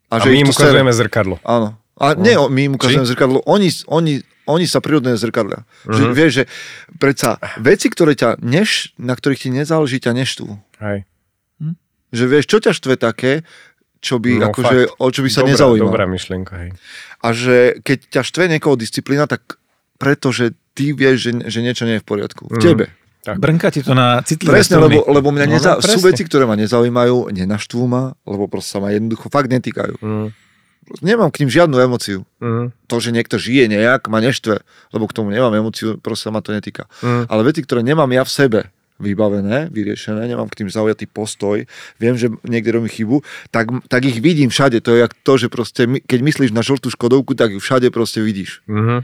B: A,
A: že
B: my
A: ich
B: im
A: to sere.
B: ukazujeme zrkadlo.
A: Áno. A
B: No.
A: nie, my im ukazujeme zrkadlo, oni, oni, oni sa prirodne zrkadlia. Že,
B: Mhm.
A: vieš, že predsa veci, ktoré ťa neš, na ktorých ti nezáleží, ťa neštvú.
B: Hej.
A: Že vieš, čo ťa štve také, čo by,
B: No,
A: akože, o čo by sa
B: dobrá,
A: nezaujímal.
B: Dobrá myšlienka, hej.
A: A že keď ťa štve niekoho disciplína, tak pretože ty vieš, že, že niečo nie je v poriadku. V
B: Mhm.
A: tebe.
B: Tak.
C: Brnka ti to na citlivé
A: Presne,
C: struny.
A: lebo, lebo mňa
B: No,
A: neza-
B: no,
A: sú veci, ktoré ma nezaujímajú, nenaštvú ma, lebo proste sa ma jednoducho fakt netýkajú.
B: Mm,
A: Nemám k ním žiadnu emociu.
B: mm,
A: To, že niekto žije nejak, ma neštve, lebo k tomu nemám emociu, proste sa ma to netýka.
B: mm.
A: Ale veci, ktoré nemám ja v sebe, vybavené, vyriešené, nemám k tým zaujatý postoj, viem, že niekde robím chybu, tak, tak ich vidím všade. To je jak to, že proste, keď myslíš na žltú škodovku, tak ju všade proste vidíš.
B: Mhm.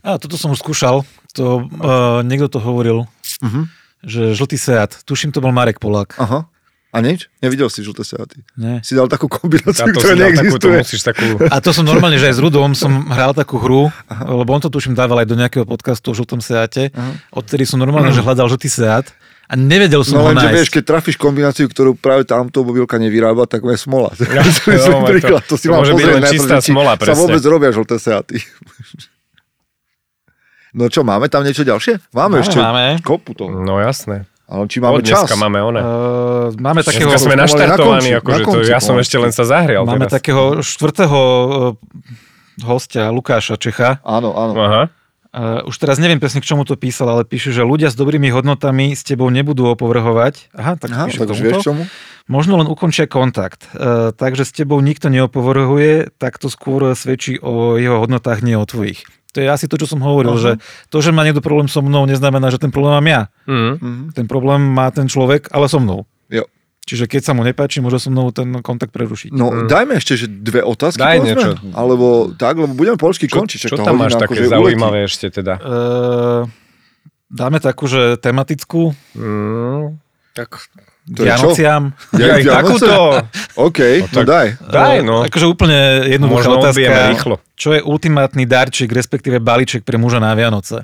C: A toto som už skúšal, to, uh, niekto to hovoril,
A: Uh-huh.
C: že žltý Seat, tuším to bol Marek Polák.
A: Aha. A nič? Nevidel si žlté seaty.
C: Nie.
A: Si dal takú kombináciu,
B: A to
A: ktorá
B: dal takú, to
A: neexistuje.
B: musíš takú...
C: A to som normálne, že aj s Rudom som (laughs) hral takú hru, lebo on to tuším dával aj do nejakého podcastu o žltom Seate.
A: Aha.
C: Odtedy som normálne, že hľadal žltý Seat a nevedel som
A: No
C: ho
A: lenže
C: nájsť.
A: vieš, keď trafíš kombináciu, ktorú práve tá automobilka nevyrába, tak (laughs) (laughs) je smola. To,
B: No, to-
A: príklad. to si
B: to môže byť len čistá smola,
A: Sa
B: presne.
A: vôbec robia žlté seaty. No čo, máme tam niečo ďalšie? Máme,
C: Máme,
A: ešte
C: máme.
A: kopu toho.
B: No jasné.
A: Ale či máme
B: Máme
A: čas?
B: máme one.
C: Uh, máme takého,
B: Dneska sme naštartovaní,
A: na konci-
B: akože
A: na
B: to, ja som ešte len sa zahrial
C: máme
B: teraz.
C: takého štvrtého uh, hostia, Lukáša Čecha.
A: Áno, áno.
B: Aha.
C: Uh, už teraz neviem presne, k čomu to písal, ale píše, že ľudia s dobrými hodnotami s tebou nebudú opovrhovať. Aha, tak
A: Aha,
C: píše
A: tak vieš čomu?
C: Možno len ukončia kontakt. Uh, takže s tebou nikto neopovrhuje, tak to skôr svedčí o jeho hodnotách, nie o tvojich. To je asi to, čo som hovoril,
A: Aha.
C: že to, že má niekto problém so mnou, neznamená, že ten problém mám ja.
B: Mhm.
C: Ten problém má ten človek, ale so mnou.
A: Jo.
C: Čiže keď sa mu nepáči, môže so mnou ten kontakt prerušiť.
A: No,
B: Mm.
A: dajme ešte, že dve otázky.
B: Daj
A: povedzme?
B: niečo.
A: Alebo tak, lebo budeme
B: Čo,
A: končiť.
B: čo
A: tá
B: tam máš také zaujímavé ešte teda?
C: Uh, dáme takú, že tematickú
B: Mm, tak
A: To?
C: Vianociam.
B: ja,
A: Ja,
B: takúto.
A: OK, no,
B: tak-
A: daj.
B: Daj, no.
C: Akože úplne jednoduchá
B: Možno
C: otázka.
B: rýchlo.
C: Čo je ultimátny darček, respektíve balíček pre muža na Vianoce?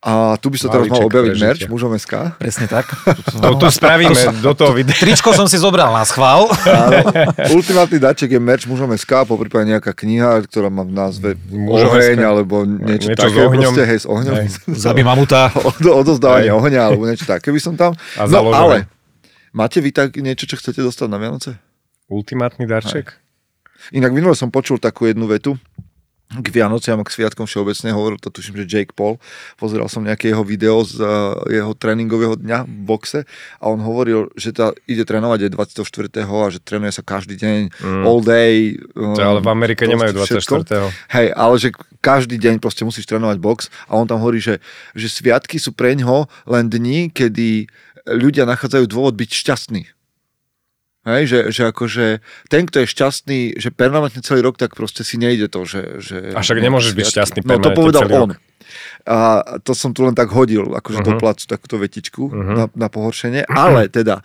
A: A tu by sa teraz mal objaviť
B: prežitia.
A: merch mužom SK.
C: Presne tak. (laughs)
B: To, to spravíme do toho videa.
C: Tričko som si zobral na schvál.
A: Áno. (laughs) Ultimátny daček je merch mužom SK, po prípade nejaká kniha, ktorá má v názve
B: Mužom
A: Oheň,
B: SK.
A: alebo niečo,
B: Niečo s
A: také,
B: ohňom.
A: proste, hej, s ohňom.
B: Hej. (laughs)
C: Zabi mamuta.
A: Od- Odozdávanie
B: Hej.
A: ohňa, alebo niečo také by som tam.
B: A
A: no
B: založené.
A: ale, máte vy tak niečo, čo chcete dostať na Vianoce?
B: Ultimátny darček?
A: Inak minule som počul takú jednu vetu, k Vianociam a k Sviatkom všeobecne, hovoril to tuším, že Jake Paul, pozeral som nejaké jeho video z uh, jeho tréningového dňa v boxe a on hovoril, že tá ide trénovať aj 24. a že trénuje sa každý deň,
B: Mm.
A: all day. um,
B: To, ale v Amerike nemajú
A: všetko.
B: 24.
A: Hej, ale že každý deň proste musíš trénovať box a on tam hovorí, že, že sviatky sú pre ňoho len dni, kedy ľudia nachádzajú dôvod byť šťastní. Hej, že, že akože ten, kto je šťastný, že permanentne celý rok, tak proste si nejde to, že... že
B: A však nemôžeš byť šťastný
A: No to
B: permanentne
A: povedal
B: celý
A: on.
B: rok.
A: A to som tu len tak hodil, akože do
B: Mhm.
A: placu takúto vetičku
B: Mhm.
A: na, na pohoršenie. Ale teda,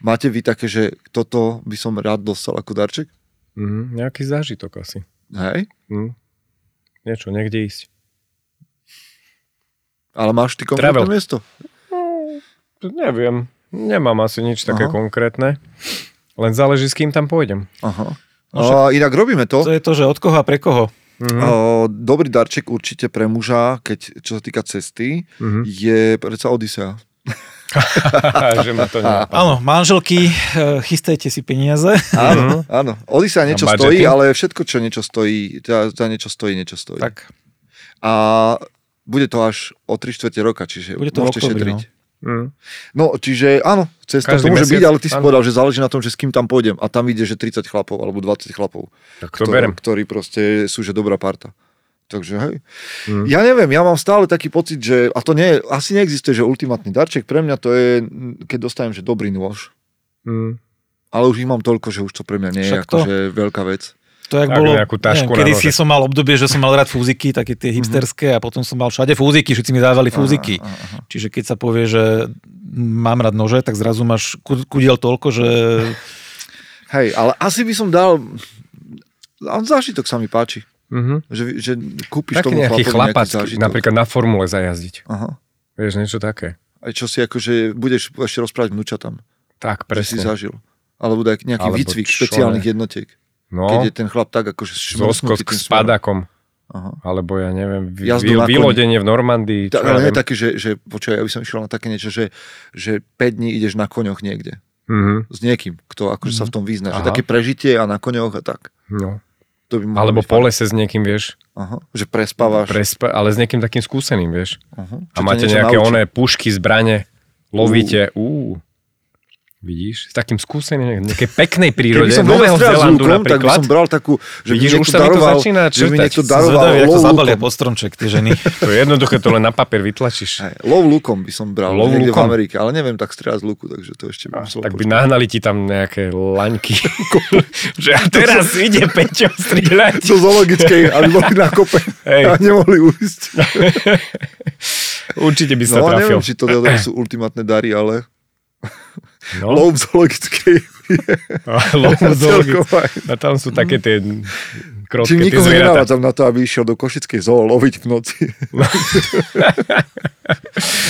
A: máte vy také, že toto by som rád dostal ako darček?
B: Mhm, nejaký zážitok asi.
A: Hej?
B: Mhm. Niečo, niekde ísť.
A: Ale máš ty konkrétne
B: Travel.
A: miesto?
B: Neviem, nemám asi nič také
A: Aha.
B: konkrétne. Len záleží, s kým tam pôjdem.
A: Aha.
C: No však-
A: A inak robíme to.
C: To je to, že od koho a pre koho.
B: Mhm.
A: O, dobrý darček určite pre muža, keď, čo sa týka cesty,
B: Mhm.
A: je predsa Odisea. (laughs)
B: že ma to nenapadlo.
C: Áno, manželky, eh, chystajte si peniaze.
A: Áno, áno. Odisea niečo stojí, ale všetko, čo niečo stojí, za, za niečo stojí, niečo stojí.
C: Tak,
A: A bude to až o 3 čtvrte roka, čiže
C: Bude to
A: môžete
C: októbri,
A: šetriť.
B: Mhm.
A: No, čiže áno, cesta
B: Každý
A: to môže
B: mesiac,
A: byť, ale ty si
B: áno.
A: povedal, že záleží na tom, že s kým tam pôjdem. A tam ide, že 30 chlapov alebo 20 chlapov,
B: Tak to
A: ktor-
B: berem.
A: ktorí proste sú, že dobrá parta. Takže hej.
B: Mhm.
A: Ja neviem, ja mám stále taký pocit, že, a to nie, asi neexistuje, že ultimátny darček, pre mňa to je, keď dostanem, že dobrý nôž,
B: Mhm.
A: ale už ich mám toľko, že už to pre mňa nie je
C: Však
A: akože veľká vec.
C: To jak
B: Tak
C: bolo,
B: nejakú tašku
C: neviem, kedy
B: na
C: si som mal obdobie, že som mal rád fúziky, také tie hipsterské a potom som mal všade fúziky, všetci mi dávali fúziky.
A: Aha, aha.
C: Čiže keď sa povie, že mám rád nože, tak zrazu máš ku- kudiel toľko, že
A: Hej, ale asi by som dal, a zážitok sa mi páči,
B: Mhm.
A: že, že kúpiš
B: Taký
A: tomu
B: nejaký chlapac, napríklad na formule zajazdiť.
A: Aha.
B: Vieš, niečo také.
A: Aj čo si akože budeš ešte rozprávať vnúčatám,
B: Tak,
A: že si
B: presne.
A: zažil. Alebo nejaký
B: Alebo
A: výcvik špeciálnych jednotiek.
B: No,
A: Keď je ten chlap tak akože šmrsknutý tým
B: s padakom.
A: Aha.
B: Alebo ja neviem, vy, vy, vylodenie v Normandii. Ja
A: ale nie také, že, že počkaj, ja by som išiel na také niečo, že, že 5 dní ideš na koňoch niekde.
B: Mhm.
A: S niekým, kto akože sa v tom vyzná. Že také prežitie a na koňoch a tak.
B: No.
A: To by
B: Alebo po lese s niekým, vieš,
A: Aha. Že prespávaš.
B: prespa- ale s niekým takým skúseným, vieš.
A: Aha.
B: A
A: Čo
B: máte nejaké
A: naučí.
B: oné pušky, zbrane, lovíte. Ú. Vidíš? S takým skúseným, nejaké peknej
A: Keby
B: prírode,
A: som vedel
B: Nového Zelandu
A: lukom, tak by som bral takú, že
B: Vidíš, už sa mi to
A: daroval,
B: začína
A: že by mi niekto
C: som
A: daroval
C: zvedavý, ako zabalia po stromček tie ženy. (laughs)
B: To je jednoduché, to len na papier vytlačíš.
A: Hej, lov lukom by som bral
B: Lov
A: niekde v? Amerike, ale neviem tak strieľať z luku, takže to ešte by musel
B: Tak by nahnali ti tam nejaké laňky. (laughs) že a teraz ide Peťo strieľať.
A: zo zoologickej, aby boli na kope (laughs)
B: Hej.
A: a nemohli ujsť.
B: Určite by sa
A: No
B: trafil.
A: neviem, či to (clears throat) sú ultimátne dary, ale
B: No,
A: lov (laughs) v zoologickej.
B: A tam sú také tie krotké,
A: Čím nikoho nenavádzam na to, aby išiel do Košickej zoo loviť v noci. (laughs)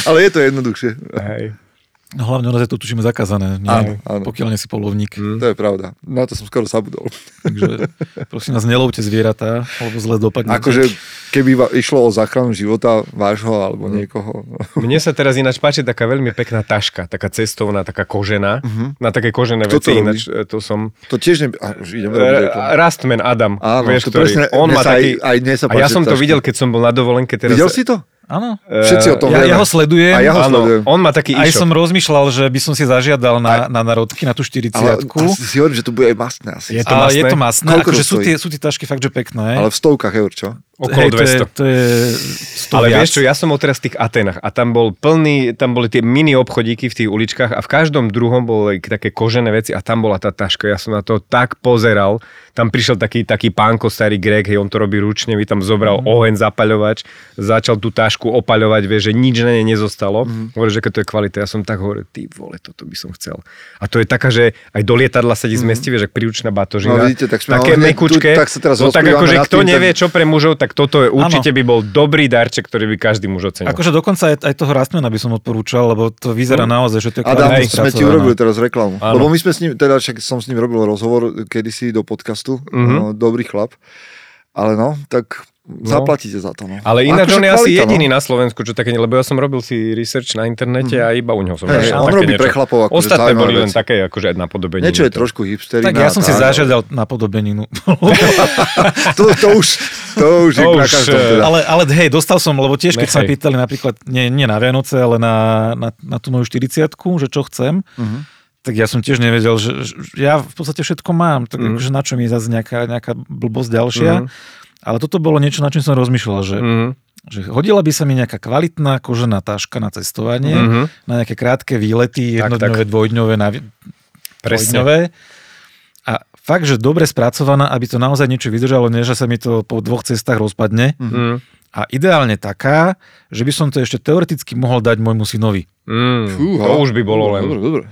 A: ale je to jednoduchšie.
B: Hej.
C: No hlavne u nás je to tušíme zakázané, nie?
A: Áno, áno.
C: pokiaľ nie si polovník.
B: Mm.
A: To je pravda. Na to som skoro zabudol. (laughs)
C: Takže prosím nás, nelovte zvieratá, alebo zle dopadne.
A: Akože keby išlo o záchranu života vášho
B: Mm.
A: alebo niekoho. (laughs)
B: Mne sa teraz ináč páči taká veľmi pekná taška, taká cestovná, taká kožená.
A: Mhm.
B: Na také kožené
A: Kto to
B: veci,
A: robí?
B: ináč to som...
A: To tiež ne... A, už ideme robiť reklamu.
B: E, Rastman Adam,
A: Áno,
B: vieš,
A: to
B: ktorý,
A: presne,
B: on má
A: sa aj-
B: taký...
A: aj mne sa
B: a ja som to
A: tašky.
B: videl, keď som bol na dovolenke teraz.
A: Videl si to?
C: Áno.
A: Všetci o tom
C: Ja,
A: vieme.
C: ja ho sledujem.
A: A ja ho
B: Áno,
A: sledujem.
B: on má taký
C: Aj
B: e-shop.
C: som rozmýšľal, že by som si zažiadal na, na narodky, na tú 40
A: Ale si hovorím, že to bude aj mastné asi.
B: Je to
C: a
B: masné?
C: je to masné,
A: Koľko
C: akože sú tie, sú tie tašky fakt, že pekné.
A: Ale v stovkách eur, čo?
B: Okolo
C: Hej, to je,
B: 200.
C: to je 100
B: Ale
C: viac.
B: vieš čo, ja som bol teraz v tých Atenách a tam bol plný, tam boli tie mini obchodíky v tých uličkách a v každom druhom boli také kožené veci a tam bola tá taška. Ja som na to tak pozeral. Tam prišiel taký, taký pánko, starý Grek, hej, on to robí ručne, by tam zobral mm. oheň, zapaľovač, začal tú tašku opaľovať, vieš, že nič na nej nezostalo. Mm. Hovorí, že keď to je kvalita. Ja som tak hovoril, ty vole, toto by som chcel. A to je taká, že aj do lietadla sa ti zmestí, vieš, ak príručná batožina.
A: No, vidíte, tak sme
B: také
A: tu-
B: mekučké.
A: tak sa teraz
B: no tak akože kto
A: tým,
B: nevie, čo pre mužov, tak toto je určite
C: Áno.
B: by bol dobrý darček, ktorý by každý muž ocenil.
C: Akože dokonca aj, aj toho Rastmana by som odporúčal, lebo to vyzerá
B: No.
C: naozaj, že to je
A: Adam,
C: kvalitne
A: sme ti urobili teraz reklamu.
B: Áno.
A: Lebo my sme s ním, teda však som s ním robil rozhovor kedysi do podcastu.
B: Mhm.
A: No, dobrý chlap. Ale no, tak zaplatíte za to. No.
B: Ale ináč
A: Akože
B: on je asi
A: kvalita,
B: jediný na Slovensku, čo také, lebo ja som robil si research na internete a iba u neho som
A: Hej,
B: našiel
A: on robí pre chlapov akože
B: Ostatné boli len
A: veci.
B: také, akože napodobenie.
A: Niečo je trošku hipsterina.
C: Tak ja som si zažiadal na podobeninu. (laughs)
A: To, to už, to už
B: To
A: na
B: už,
A: každom
B: eh,
A: teda.
C: ale, ale hej, dostal som, lebo tiež keď sa pýtali napríklad, nie, nie na Vianoce, ale na, na, na tú moju 40 že čo chcem,
A: Mhm.
C: tak ja som tiež nevedel, že, že ja v podstate všetko mám, tak
B: Mhm.
C: akože na čo mi je zase nejaká, nejaká blbosť ďalšia.
B: Mhm.
C: Ale toto bolo niečo, na čím som rozmýšľal, že,
B: Mhm.
C: že hodila by sa mi nejaká kvalitná kožená taška na cestovanie,
B: Mhm.
C: na nejaké krátke výlety,
B: Tak,
C: jednodňové, dvojdňové, na, dvojdňové. A fakt, že dobre spracovaná, aby to naozaj niečo vydržalo, nie že sa mi to po dvoch cestách rozpadne.
B: Mhm.
C: A ideálne taká, že by som to ešte teoreticky mohol dať môjmu synovi.
B: Mm,
A: Fúha.
B: to už by bolo len
A: Dobre, dobre.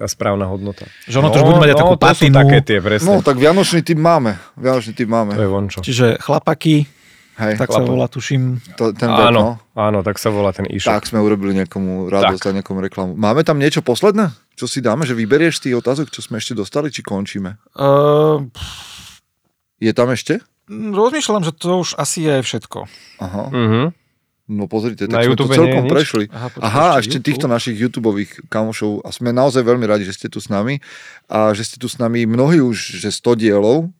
B: Tá správna hodnota.
C: Že ono to už bude mať aj takú
B: to sú
C: patinu.
B: také tie, presne.
A: No, tak Vianočný typ máme. Vianočný typ máme.
B: to je vončo.
C: Čiže chlapaky,
A: Hej,
C: Tak sa volá, tuším.
A: to, ten web, no.
B: Áno, áno, tak sa volá ten e-shop.
A: Tak sme urobili niekomu radosť a niekomu reklamu. Máme tam niečo posledné? Čo si dáme? Že vyberieš tých otázok, čo sme ešte dostali, či končíme?
C: Uh,
A: Je tam ešte?
C: rozmýšľam, že to už asi je všetko.
A: Aha.
B: Mhm.
A: No pozrite,
B: Na
A: tak sme to
B: YouTube
A: celkom
B: nie je nič?
A: prešli.
C: Aha,
A: Aha,
C: ešte YouTube?
A: týchto našich youtube kamošov a sme naozaj veľmi radi, že ste tu s nami a že ste tu s nami mnohí už, že 100 dielov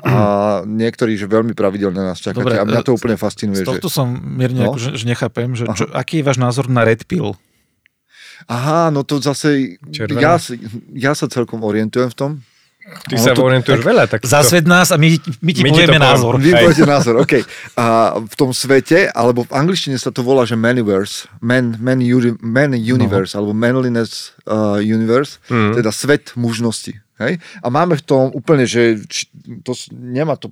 A: a niektorí, že veľmi pravidelne nás čakáte
C: Dobre,
A: a mňa to
C: e,
A: úplne fascinuje.
C: Z
A: Že...
C: tohto som mierne
A: No.
C: akože, že nechápem, že čo, aký je váš názor na Red Pill?
A: Aha, no to zase, ja, ja sa celkom orientujem v tom.
B: Ty
A: Ono
B: sa
A: to-
B: orientuješ veľa, tak
C: Zasved nás a my, my ti
B: My ti to
C: povieme
B: povieme.
C: názor.
A: Vy poviete názor, OK. A v tom svete, alebo v angličtine sa to volá, že Maniverse, man, man, uni- man universe, alebo manliness uh, universe,
B: Mhm.
A: teda svet mužnosti. Hej? A máme v tom úplne, že či, to nemá to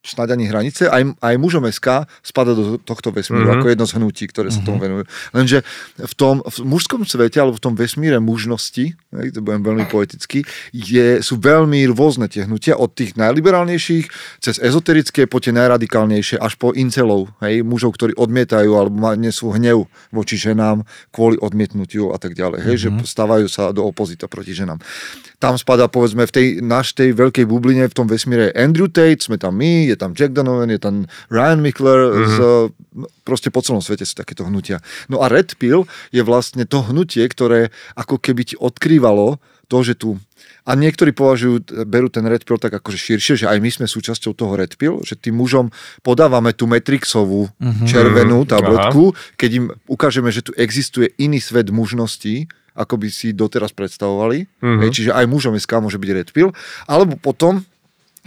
A: snáď ani hranice, aj, aj mužom SK spada do tohto vesmíru,
B: Mhm.
A: mm-hmm. ako jedno z hnutí, ktoré sa tomu venujú. Lenže v tom v mužskom svete, alebo v tom vesmíre mužnosti, hej, to budem veľmi poetický, je, sú veľmi rôzne tie hnutia, od tých najliberálnejších, cez ezoterické, po tie najradikálnejšie, až po incelov, hej, mužov, ktorí odmietajú alebo nesú hnev voči ženám kvôli odmietnutiu a tak ďalej, hej, mm-hmm. že stávajú sa do opozita proti ženám. Tam spadá, povedzme, v tej našej veľkej bubline, v tom vesmíre Andrew Tate, sme tam my, je tam Jack Donovan, je tam Ryan Mickler, mm-hmm. z, no, proste po celom svete sú takéto hnutia. No a Red Pill je vlastne to hnutie, ktoré ako keby ti odkrývalo to, že tu a niektorí považujú, berú ten Red Pill tak akože širšie, že aj my sme súčasťou toho Red Pill, že tým mužom podávame tú Matrixovú mm-hmm. červenú tabletku, keď im ukážeme, že tu existuje iný svet mužností, ako by si doteraz predstavovali. Mm-hmm. Hej, čiže aj mužom SK môže byť Red Pill. Alebo potom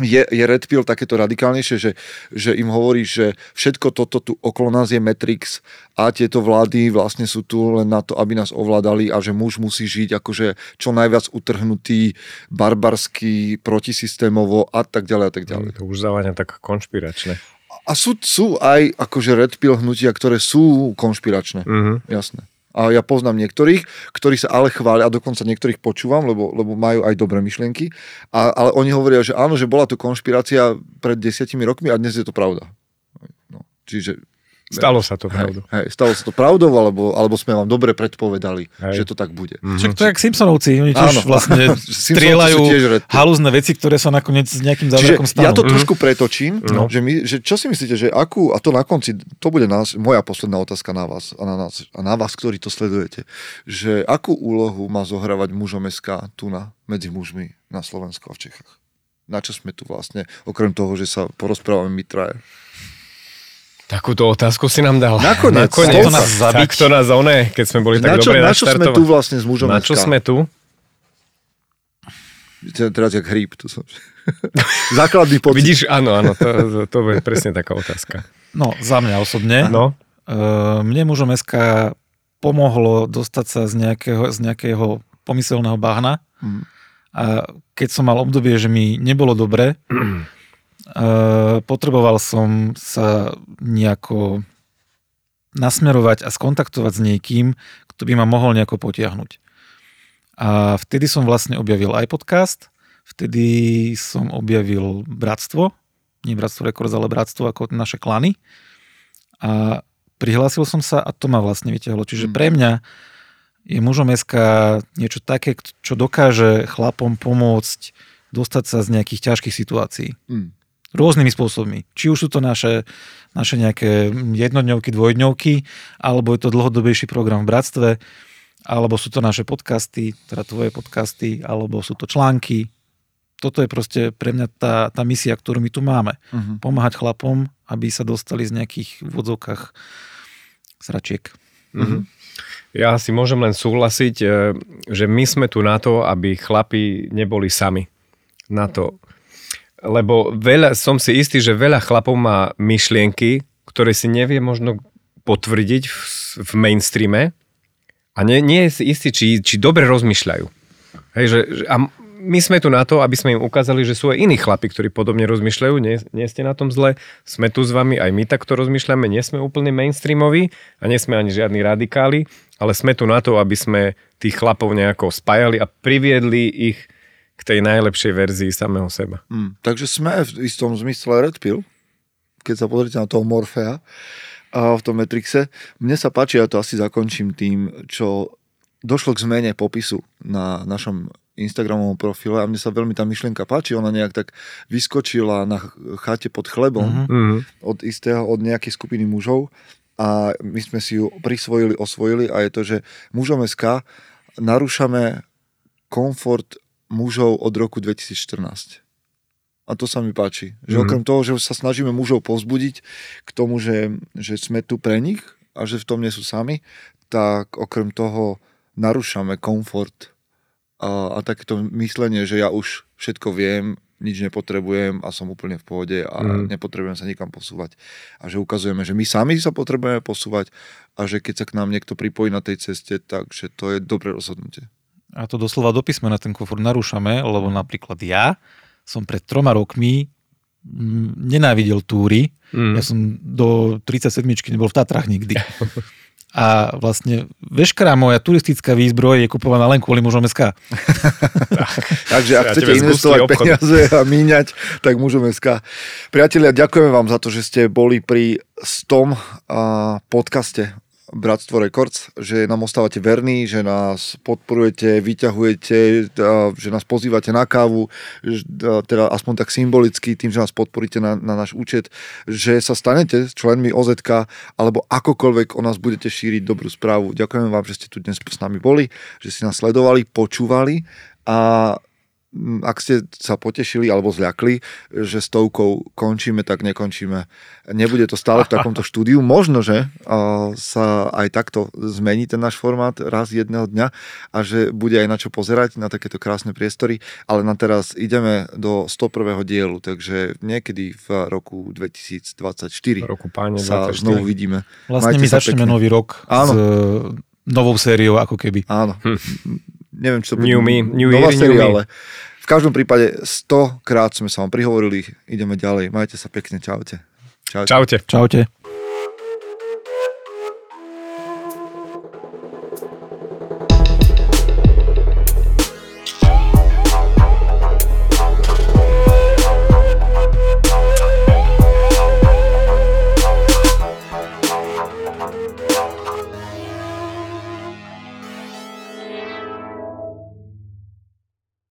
A: je, je Red Pill takéto radikálnejšie, že, že im hovorí, že všetko toto tu okolo nás je Matrix a tieto vlády vlastne sú tu len na to, aby nás ovládali a že muž musí žiť akože čo najviac utrhnutý, barbarsky, protisystémovo a tak ďalej a tak ďalej.
B: To už závania tak konšpiračné.
A: A sú, sú aj akože Red Pill hnutia, ktoré sú konšpiračné.
B: Mhm.
A: Jasné. A ja poznám niektorých, ktorí sa ale chvália, a dokonca niektorých počúvam, lebo, lebo majú aj dobré myšlienky, a, ale oni hovoria, že áno, že bola to konšpirácia pred desiatimi rokmi a dnes je to pravda. No, čiže
B: Stalo sa to,
A: hej,
B: pravdu.
A: hej, stalo sa to pravdou, alebo, alebo sme vám dobre predpovedali,
B: Hej.
A: že to tak bude.
C: Však to je jak Simpsonovci, oni tiež
A: Áno.
C: vlastne (laughs) strieľajú
A: tiež Red
C: halúzne veci, ktoré sa nakoniec s nejakým záverkom stanú.
A: ja to trošku pretočím,
B: No.
A: že, my, že čo si myslíte, že akú, a to na konci, to bude nás, moja posledná otázka na vás a na, nás, a na vás, ktorí to sledujete, že akú úlohu má zohrávať mužom SK tu na, medzi mužmi na Slovensku a v Čechách? Na čo sme tu vlastne, okrem toho, že sa porozprávame my traje?
B: Takúto otázku si nám dal.
A: Nakoniec,
B: Nakoniec.
A: to
C: nás zabiť.
B: Tak to nás one, keď sme boli
A: Na
B: tak
A: čo,
B: dobre
A: na čo sme tu vlastne s mužom
B: Na čo
A: SK?
B: sme tu?
A: Teraz jak hríb. Tu som... (laughs) Základný pocit.
B: Vidíš, áno, áno, to, to, to je presne taká otázka.
C: No, za mňa osobne.
B: No,
C: Uh, mne mužom SK pomohlo dostať sa z nejakého, z nejakého pomyselného bahna.
A: Mm.
C: A keď som mal obdobie, že mi nebolo dobre, (clears throat) potreboval som sa nejako nasmerovať a skontaktovať s niekým, kto by ma mohol nejako potiahnuť. A vtedy som vlastne objavil aj podcast, vtedy som objavil Bratstvo, nie Bratstvo Records, ale Bratstvo ako naše klany. A prihlásil som sa a to ma vlastne vyťahlo. Čiže
A: Mm.
C: pre mňa je mužom SK niečo také, čo dokáže chlapom pomôcť dostať sa z nejakých ťažkých situácií.
A: Mm.
C: Rôznymi spôsobmi. Či už sú to naše, naše nejaké jednodňovky, dvojdňovky, alebo je to dlhodobejší program v Bratstve, alebo sú to naše podcasty, teda tvoje podcasty, alebo sú to články. Toto je proste pre mňa tá, tá misia, ktorú my tu máme.
A: Mhm.
C: Pomáhať chlapom, aby sa dostali z nejakých v vodzovkách sračiek.
B: Mhm. Ja si môžem len súhlasiť, e, že my sme tu na to, aby chlapi neboli sami. Na to. Lebo veľa, som si istý, že veľa chlapov má myšlienky, ktoré si nevie možno potvrdiť v, v mainstreame. A nie, nie je si istý, či, či dobre rozmýšľajú. Hej, že, a my sme tu na to, aby sme im ukázali, že sú aj iní chlapi, ktorí podobne rozmýšľajú, nie, nie ste na tom zle, sme tu s vami, aj my takto rozmýšľame, nie sme úplne mainstreamoví a nie sme ani žiadni radikáli, ale sme tu na to, aby sme tých chlapov nejako spájali a priviedli ich k tej najlepšej verzii samého seba.
A: Mm. Takže sme v istom zmysle Red Pill, keď sa pozrite na toho Morfea a v tom Matrixe. Mne sa páči, ja to asi zakončím tým, čo došlo k zmene popisu na našom Instagramovom profile a mne sa veľmi tá myšlienka páči, ona nejak tak vyskočila na chate pod chlebom
B: Mhm.
A: od istého, od nejakej skupiny mužov a my sme si ju prisvojili, osvojili a je to, že mužom SK narúšame komfort mužov od roku 2014. A to sa mi páči. Že
B: Mhm.
A: okrem toho, že sa snažíme mužov povzbudiť k tomu, že, že sme tu pre nich a že v tom nie sú sami, tak okrem toho narúšame komfort a, a takéto myslenie, že ja už všetko viem, nič nepotrebujem a som úplne v pohode a
B: Mhm.
A: nepotrebujem sa nikam posúvať. A že ukazujeme, že my sami sa potrebujeme posúvať a že keď sa k nám niekto pripojí na tej ceste, takže to je dobré rozhodnutie.
C: A to doslova do písmena ten komfort narúšame, lebo napríklad ja som pred troma rokmi mm, nenávidel túry.
B: Mm.
C: Ja som do 37 nebol v Tatrách nikdy. (laughs) A vlastne veškerá moja turistická výzbroj je kupovaná len kvôli mužom SK.
A: Takže ak
B: Ja
A: chcete investovať peniaze a míňať, tak môžeme SK. Priatelia, ďakujeme vám za to, že ste boli pri 100 a, podcaste Bratstvo Records, že nám ostávate verní, že nás podporujete, vyťahujete, že nás pozývate na kávu, teda aspoň tak symbolicky, tým, že nás podporíte na, na náš účet, že sa stanete členmi OZK, alebo akokoľvek o nás budete šíriť dobrú správu. Ďakujem vám, že ste tu dnes s nami boli, že ste nás sledovali, počúvali a ak ste sa potešili alebo zľakli, že stovkou končíme, tak nekončíme. Nebude to stále v (laughs) takomto štúdiu. Možno, že sa aj takto zmení ten náš formát raz jedného dňa a že bude aj na čo pozerať, na takéto krásne priestory, ale na teraz ideme do 101. dielu, takže niekedy v roku 2024
B: Roku páne
A: sa
B: 24.
A: znovu vidíme.
C: Vlastne
A: Majte
C: my začneme
A: pekne.
C: nový rok
A: Áno.
C: s e, novou sériou ako keby.
A: Áno. Neviem, či to bude
B: New me, new
A: nová
B: year, new
A: séria,
B: me.
A: ale v každom prípade 100 krát sme sa vám prihovorili. Ideme ďalej. Majte sa pekne. Čaute. Čaute.
B: Čaute.
C: Čaute.